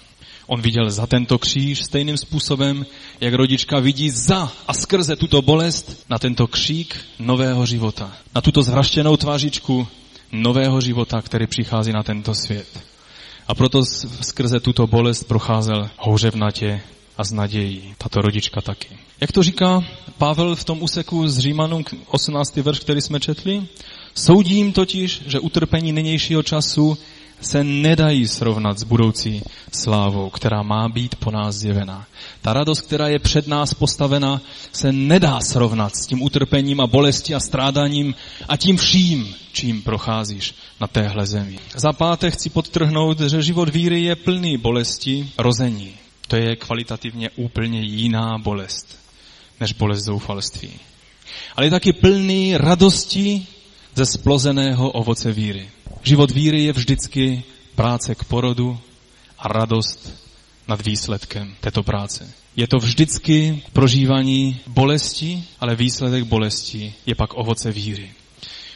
On viděl za tento kříž stejným způsobem, jak rodička vidí za a skrze tuto bolest na tento křík nového života. Na tuto zvraštěnou tvářičku nového života, který přichází na tento svět. A proto skrze tuto bolest procházel houřevnatě a s nadějí. Tato rodička taky. Jak to říká Pavel v tom úseku z Římanům 18. verš, který jsme četli? Soudím totiž, že utrpení nynějšího času se nedají srovnat s budoucí slávou, která má být po nás zjevená. Ta radost, která je před nás postavena, se nedá srovnat s tím utrpením a bolestí a strádáním a tím vším, čím procházíš na téhle zemi. Za páté chci podtrhnout, že život víry je plný bolesti rození. To je kvalitativně úplně jiná bolest, než bolest zoufalství. Ale je taky plný radosti ze splozeného ovoce víry. Život víry je vždycky práce k porodu a radost nad výsledkem této práce. Je to vždycky prožívání bolesti, ale výsledek bolesti je pak ovoce víry.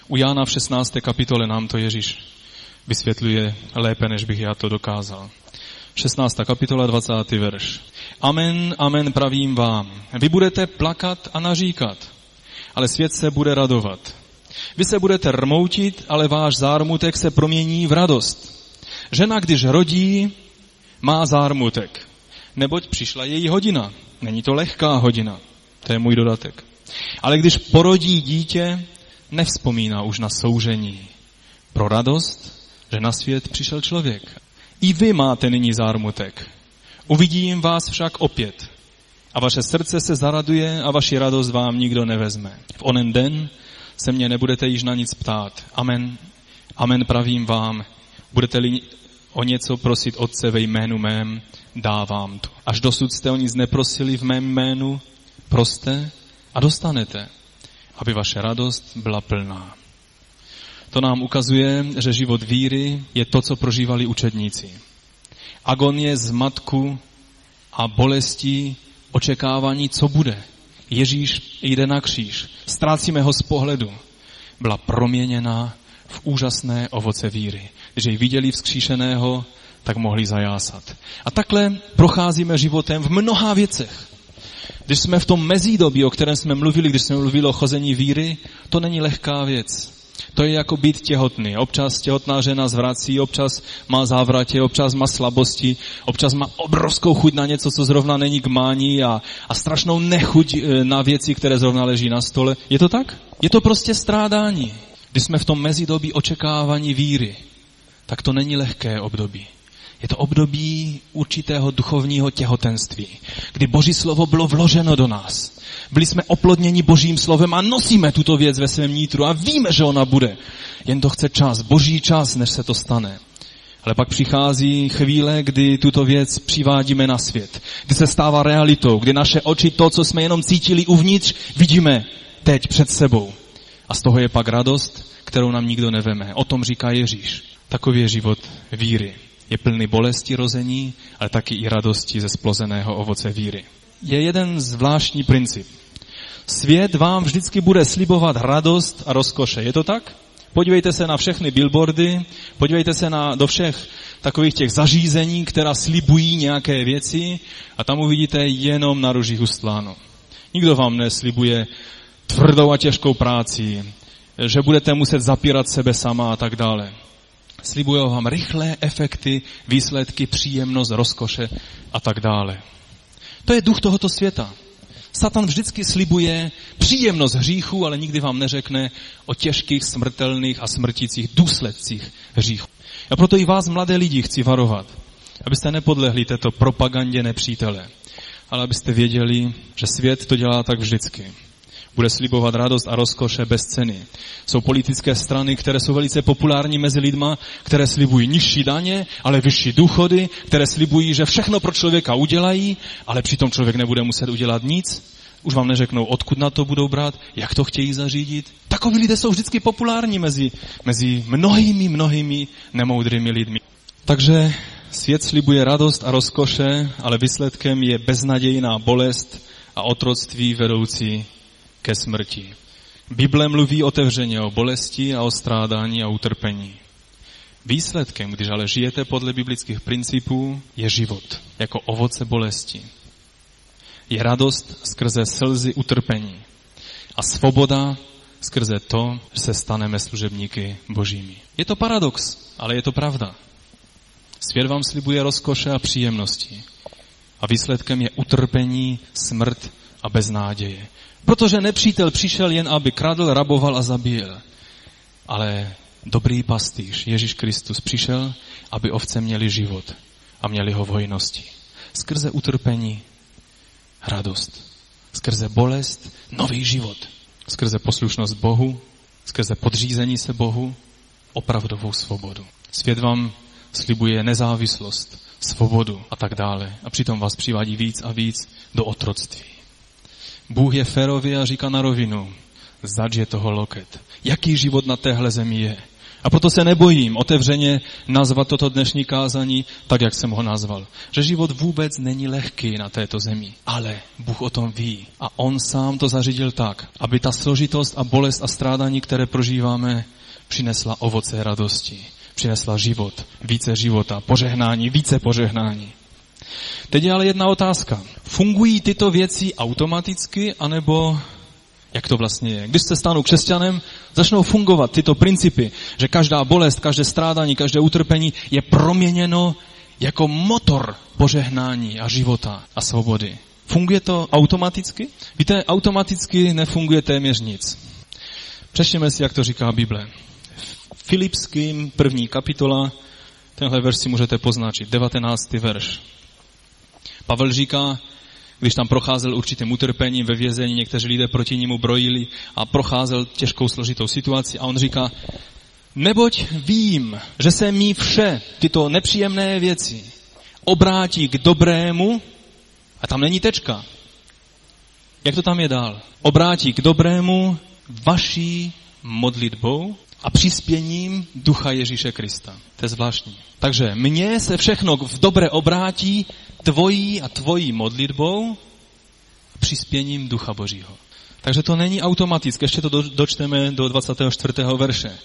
U Jána v 16. kapitole nám to Ježíš vysvětluje lépe, než bych já to dokázal. 16. kapitola, 20. verš. Amen, amen pravím vám. Vy budete plakat a naříkat, ale svět se bude radovat. Vy se budete rmoutit, ale váš zármutek se promění v radost. Žena, když rodí, má zármutek, neboť přišla její hodina. Není to lehká hodina, to je můj dodatek. Ale když porodí dítě, nevzpomíná už na soužení. Pro radost, že na svět přišel člověk. I vy máte nyní zármutek. Uvidím vás však opět. A vaše srdce se zaraduje a vaši radost vám nikdo nevezme. V onen den se mě nebudete již na nic ptát. Amen. Amen pravím vám. Budete-li o něco prosit Otce ve jménu mém, dávám to. Až dosud jste o nic neprosili v mém jménu, proste a dostanete, aby vaše radost byla plná. To nám ukazuje, že život víry je to, co prožívali učedníci. Agonie z matku a bolestí očekávání, co bude. Ježíš jde na kříž. Ztrácíme ho z pohledu. Byla proměněna v úžasné ovoce víry. Když jej viděli vzkříšeného, tak mohli zajásat. A takhle procházíme životem v mnoha věcech. Když jsme v tom mezídobí, o kterém jsme mluvili, když jsme mluvili o chození víry, to není lehká věc. To je jako být těhotný. Občas těhotná žena zvrací, občas má závratě, občas má slabosti, občas má obrovskou chuť na něco, co zrovna není k mání a, a strašnou nechuť e, na věci, které zrovna leží na stole. Je to tak? Je to prostě strádání. Když jsme v tom mezidobí očekávání víry, tak to není lehké období. Je to období určitého duchovního těhotenství, kdy Boží slovo bylo vloženo do nás. Byli jsme oplodněni Božím slovem a nosíme tuto věc ve svém nitru a víme, že ona bude. Jen to chce čas, Boží čas, než se to stane. Ale pak přichází chvíle, kdy tuto věc přivádíme na svět, kdy se stává realitou, kdy naše oči to, co jsme jenom cítili uvnitř, vidíme teď před sebou. A z toho je pak radost, kterou nám nikdo neveme. O tom říká Ježíš. Takový je život víry. Je plný bolesti rození, ale taky i radosti ze splozeného ovoce víry. Je jeden zvláštní princip. Svět vám vždycky bude slibovat radost a rozkoše. Je to tak? Podívejte se na všechny billboardy, podívejte se na, do všech takových těch zařízení, která slibují nějaké věci a tam uvidíte jenom na ružích ustláno. Nikdo vám neslibuje tvrdou a těžkou práci, že budete muset zapírat sebe sama a tak dále. Slibují vám rychlé efekty, výsledky, příjemnost, rozkoše a tak dále. To je duch tohoto světa. Satan vždycky slibuje příjemnost hříchu, ale nikdy vám neřekne o těžkých, smrtelných a smrtících důsledcích hříchu. A proto i vás, mladé lidi, chci varovat, abyste nepodlehli této propagandě nepřítele, ale abyste věděli, že svět to dělá tak vždycky bude slibovat radost a rozkoše bez ceny. Jsou politické strany, které jsou velice populární mezi lidma, které slibují nižší daně, ale vyšší důchody, které slibují, že všechno pro člověka udělají, ale přitom člověk nebude muset udělat nic. Už vám neřeknou, odkud na to budou brát, jak to chtějí zařídit. Takoví lidé jsou vždycky populární mezi, mezi mnohými, mnohými nemoudrými lidmi. Takže svět slibuje radost a rozkoše, ale výsledkem je beznadějná bolest a otroctví vedoucí ke smrti. Bible mluví otevřeně o bolesti a o strádání a utrpení. Výsledkem, když ale žijete podle biblických principů, je život, jako ovoce bolesti. Je radost skrze slzy utrpení a svoboda skrze to, že se staneme služebníky božími. Je to paradox, ale je to pravda. Svět vám slibuje rozkoše a příjemnosti. A výsledkem je utrpení, smrt a beznáděje. Protože nepřítel přišel jen, aby kradl, raboval a zabíjel. Ale dobrý pastýř, Ježíš Kristus, přišel, aby ovce měli život a měli ho v hojnosti. Skrze utrpení radost. Skrze bolest nový život. Skrze poslušnost Bohu, skrze podřízení se Bohu, opravdovou svobodu. Svět vám slibuje nezávislost, svobodu a tak dále. A přitom vás přivádí víc a víc do otroctví. Bůh je férový a říká na rovinu, zač je toho loket. Jaký život na téhle zemi je? A proto se nebojím otevřeně nazvat toto dnešní kázání tak, jak jsem ho nazval. Že život vůbec není lehký na této zemi, ale Bůh o tom ví. A On sám to zařídil tak, aby ta složitost a bolest a strádání, které prožíváme, přinesla ovoce radosti. Přinesla život, více života, požehnání, více požehnání. Teď je ale jedna otázka. Fungují tyto věci automaticky, anebo jak to vlastně je? Když se stanou křesťanem, začnou fungovat tyto principy, že každá bolest, každé strádání, každé utrpení je proměněno jako motor požehnání a života a svobody. Funguje to automaticky? Víte, automaticky nefunguje téměř nic. Přečtěme si, jak to říká Bible. Filipským první kapitola, tenhle verš si můžete poznačit, 19. verš. Pavel říká, když tam procházel určitým utrpením ve vězení, někteří lidé proti němu brojili a procházel těžkou složitou situaci a on říká, neboť vím, že se mi vše tyto nepříjemné věci obrátí k dobrému a tam není tečka. Jak to tam je dál? Obrátí k dobrému vaší modlitbou a přispěním ducha Ježíše Krista. To je zvláštní. Takže mně se všechno v dobré obrátí tvojí a tvojí modlitbou a přispěním ducha Božího. Takže to není automatické, ještě to dočteme do 24. verše.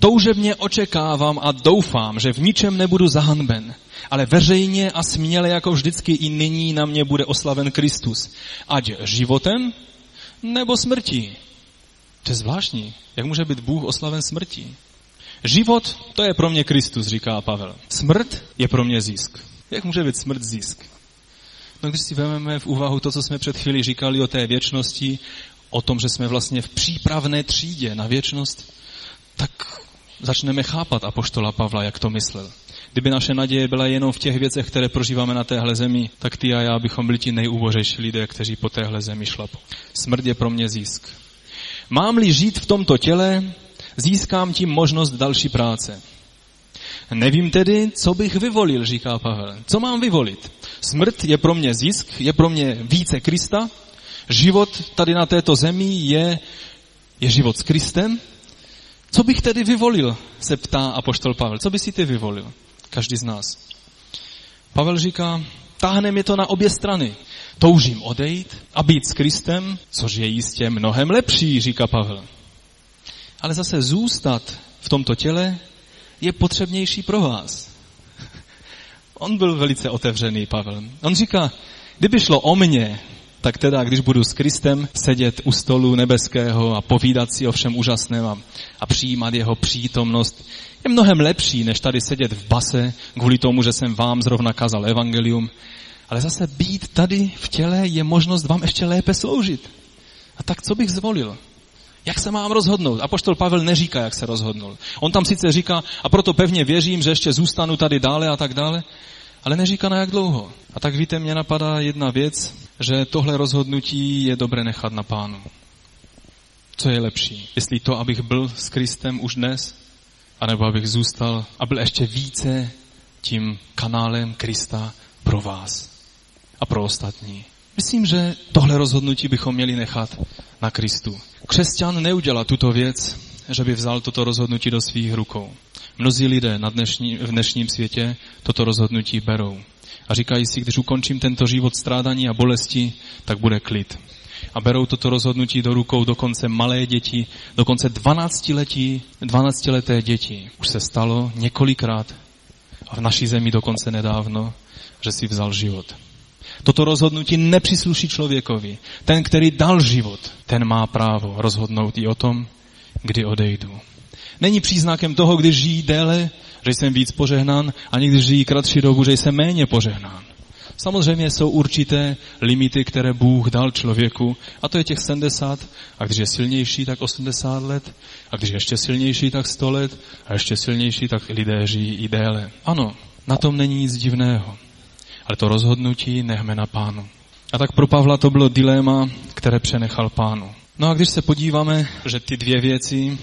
Toužebně očekávám a doufám, že v ničem nebudu zahanben, ale veřejně a směle jako vždycky i nyní na mě bude oslaven Kristus. Ať životem nebo smrtí. To je zvláštní. Jak může být Bůh oslaven smrtí? Život, to je pro mě Kristus, říká Pavel. Smrt je pro mě zisk. Jak může být smrt zisk? No když si vezmeme v úvahu to, co jsme před chvíli říkali o té věčnosti, o tom, že jsme vlastně v přípravné třídě na věčnost, tak začneme chápat apoštola Pavla, jak to myslel. Kdyby naše naděje byla jenom v těch věcech, které prožíváme na téhle zemi, tak ty a já bychom byli ti nejúbožejší lidé, kteří po téhle zemi šlapou. Smrt je pro mě zisk. Mám-li žít v tomto těle, získám tím možnost další práce. Nevím tedy, co bych vyvolil, říká Pavel. Co mám vyvolit? Smrt je pro mě zisk, je pro mě více Krista. Život tady na této zemi je, je život s Kristem. Co bych tedy vyvolil, se ptá apoštol Pavel. Co by si ty vyvolil? Každý z nás. Pavel říká, táhne mě to na obě strany. Toužím odejít a být s Kristem, což je jistě mnohem lepší, říká Pavel. Ale zase zůstat v tomto těle je potřebnější pro vás. On byl velice otevřený, Pavel. On říká, kdyby šlo o mě, tak teda, když budu s Kristem sedět u stolu nebeského a povídat si o všem úžasném a, a přijímat jeho přítomnost, je mnohem lepší, než tady sedět v base kvůli tomu, že jsem vám zrovna kazal evangelium. Ale zase být tady v těle je možnost vám ještě lépe sloužit. A tak co bych zvolil? Jak se mám rozhodnout? Apoštol Pavel neříká, jak se rozhodnul. On tam sice říká, a proto pevně věřím, že ještě zůstanu tady dále a tak dále, ale neříká na jak dlouho. A tak víte, mě napadá jedna věc, že tohle rozhodnutí je dobré nechat na pánu. Co je lepší? Jestli to, abych byl s Kristem už dnes, anebo abych zůstal a byl ještě více tím kanálem Krista pro vás a pro ostatní. Myslím, že tohle rozhodnutí bychom měli nechat na Kristu. Křesťan neudělá tuto věc, že by vzal toto rozhodnutí do svých rukou. Mnozí lidé na dnešní, v dnešním světě toto rozhodnutí berou. A říkají si, když ukončím tento život strádání a bolesti, tak bude klid. A berou toto rozhodnutí do rukou dokonce malé děti, dokonce 12 letí, 12 leté děti. Už se stalo několikrát a v naší zemi dokonce nedávno, že si vzal život. Toto rozhodnutí nepřísluší člověkovi. Ten, který dal život, ten má právo rozhodnout i o tom, kdy odejdu. Není příznakem toho, když žijí déle, že jsem víc požehnán, a když žijí kratší dobu, že jsem méně požehnán. Samozřejmě jsou určité limity, které Bůh dal člověku, a to je těch 70, a když je silnější, tak 80 let, a když je ještě silnější, tak 100 let, a ještě silnější, tak lidé žijí i déle. Ano, na tom není nic divného, ale to rozhodnutí nechme na pánu. A tak pro Pavla to bylo dilema, které přenechal pánu. No a když se podíváme, že ty dvě věci,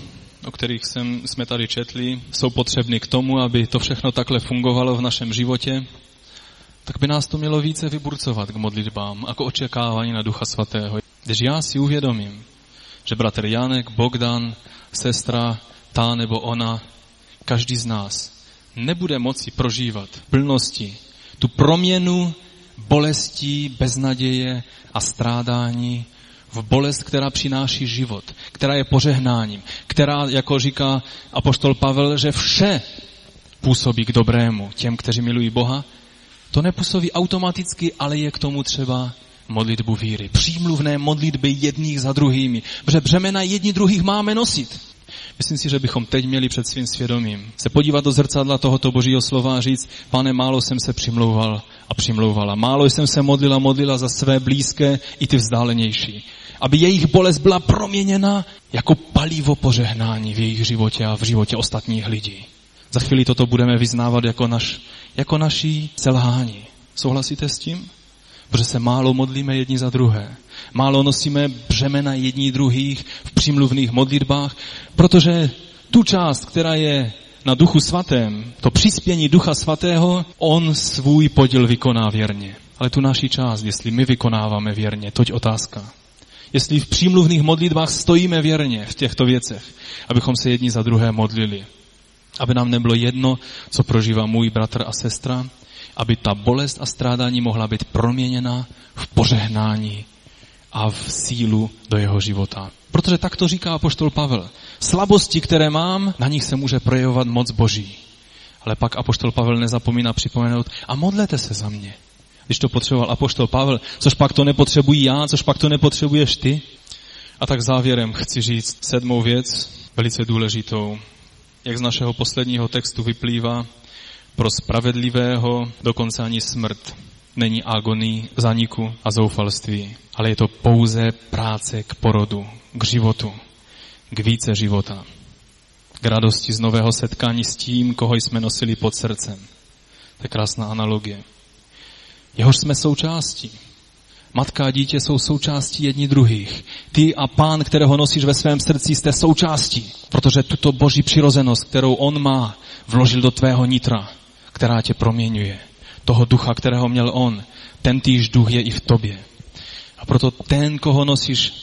o kterých jsem, jsme tady četli, jsou potřebny k tomu, aby to všechno takhle fungovalo v našem životě, tak by nás to mělo více vyburcovat k modlitbám, jako očekávání na Ducha Svatého. Když já si uvědomím, že bratr Janek, Bogdan, sestra, ta nebo ona, každý z nás nebude moci prožívat plnosti tu proměnu bolestí, beznaděje a strádání v bolest, která přináší život, která je požehnáním, která, jako říká apoštol Pavel, že vše působí k dobrému těm, kteří milují Boha, to nepůsobí automaticky, ale je k tomu třeba modlitbu víry. Přímluvné modlitby jedních za druhými. Protože břemena jedni druhých máme nosit. Myslím si, že bychom teď měli před svým svědomím se podívat do zrcadla tohoto božího slova a říct, pane, málo jsem se přimlouval a přimlouvala. Málo jsem se modlila, modlila za své blízké i ty vzdálenější. Aby jejich bolest byla proměněna jako palivo požehnání v jejich životě a v životě ostatních lidí. Za chvíli toto budeme vyznávat jako, naš, jako naší selhání. Souhlasíte s tím? Protože se málo modlíme jedni za druhé. Málo nosíme břemena jední druhých v přímluvných modlitbách, protože tu část, která je na duchu svatém, to přispění ducha svatého, on svůj podíl vykoná věrně. Ale tu naší část, jestli my vykonáváme věrně, toť otázka. Jestli v přímluvných modlitbách stojíme věrně v těchto věcech, abychom se jedni za druhé modlili. Aby nám nebylo jedno, co prožívá můj bratr a sestra, aby ta bolest a strádání mohla být proměněna v požehnání a v sílu do jeho života. Protože tak to říká apoštol Pavel. Slabosti, které mám, na nich se může projevovat moc Boží. Ale pak apoštol Pavel nezapomíná připomenout a modlete se za mě. Když to potřeboval apoštol Pavel, což pak to nepotřebuji já, což pak to nepotřebuješ ty. A tak závěrem chci říct sedmou věc, velice důležitou. Jak z našeho posledního textu vyplývá, pro spravedlivého dokonce ani smrt není agoní, zaniku a zoufalství, ale je to pouze práce k porodu, k životu, k více života, k radosti z nového setkání s tím, koho jsme nosili pod srdcem. To je krásná analogie. Jehož jsme součástí. Matka a dítě jsou součástí jedni druhých. Ty a pán, kterého nosíš ve svém srdci, jste součástí, protože tuto boží přirozenost, kterou on má, vložil do tvého nitra, která tě proměňuje. Toho ducha, kterého měl on, ten týž duch je i v tobě. A proto ten, koho nosíš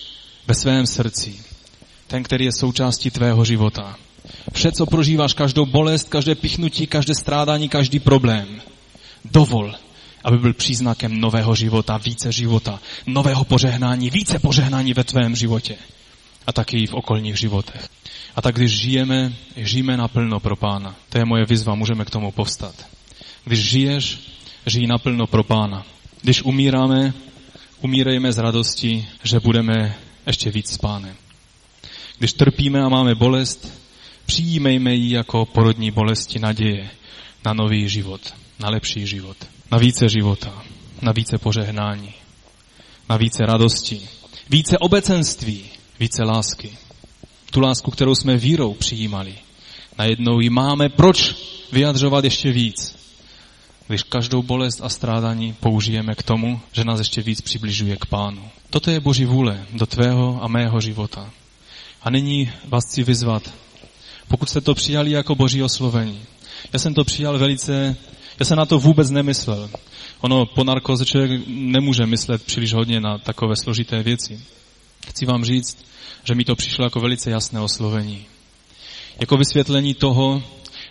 ve svém srdci, ten, který je součástí tvého života. Vše, co prožíváš, každou bolest, každé pichnutí, každé strádání, každý problém, dovol, aby byl příznakem nového života, více života, nového požehnání, více požehnání ve tvém životě a taky i v okolních životech. A tak když žijeme, žijeme naplno pro Pána. To je moje výzva, můžeme k tomu povstat. Když žiješ, žij naplno pro Pána. Když umíráme, umírejme z radosti, že budeme ještě víc s Pánem. Když trpíme a máme bolest, přijímejme ji jako porodní bolesti naděje na nový život, na lepší život, na více života, na více požehnání, na více radosti, více obecenství, více lásky. Tu lásku, kterou jsme vírou přijímali. Najednou ji máme proč vyjadřovat ještě víc. Když každou bolest a strádání použijeme k tomu, že nás ještě víc přibližuje k Pánu. Toto je Boží vůle do tvého a mého života. A nyní vás chci vyzvat, pokud jste to přijali jako Boží oslovení. Já jsem to přijal velice, já jsem na to vůbec nemyslel. Ono po narkoze člověk nemůže myslet příliš hodně na takové složité věci. Chci vám říct, že mi to přišlo jako velice jasné oslovení. Jako vysvětlení toho,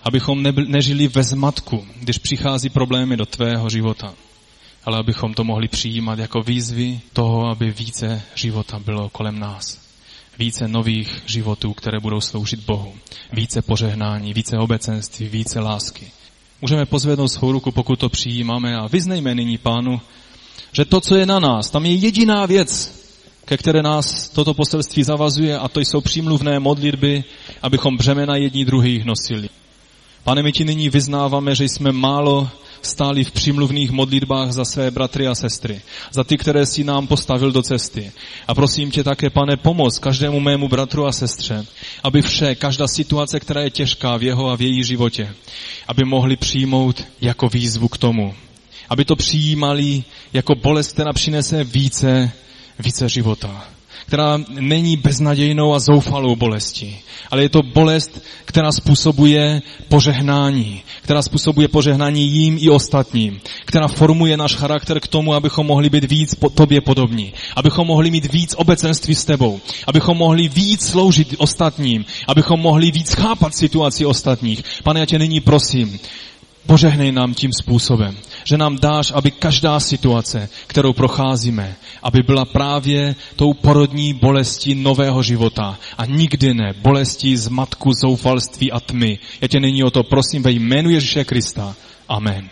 abychom nežili ve zmatku, když přichází problémy do tvého života, ale abychom to mohli přijímat jako výzvy toho, aby více života bylo kolem nás. Více nových životů, které budou sloužit Bohu. Více požehnání, více obecenství, více lásky. Můžeme pozvednout svou ruku, pokud to přijímáme a vyznejme nyní pánu, že to, co je na nás, tam je jediná věc, ke které nás toto poselství zavazuje a to jsou přímluvné modlitby, abychom břemena jední druhých nosili. Pane, my ti nyní vyznáváme, že jsme málo stáli v přímluvných modlitbách za své bratry a sestry, za ty, které si nám postavil do cesty. A prosím tě také, pane, pomoz každému mému bratru a sestře, aby vše, každá situace, která je těžká v jeho a v její životě, aby mohli přijmout jako výzvu k tomu. Aby to přijímali jako bolest, která přinese více více života, která není beznadějnou a zoufalou bolestí, ale je to bolest, která způsobuje požehnání, která způsobuje požehnání jím i ostatním, která formuje náš charakter k tomu, abychom mohli být víc po tobě podobní, abychom mohli mít víc obecenství s tebou, abychom mohli víc sloužit ostatním, abychom mohli víc chápat situaci ostatních. Pane, já tě nyní prosím, Požehnej nám tím způsobem, že nám dáš, aby každá situace, kterou procházíme, aby byla právě tou porodní bolestí nového života a nikdy ne bolestí z matku zoufalství a tmy. Já tě nyní o to prosím ve jménu Ježíše Krista. Amen.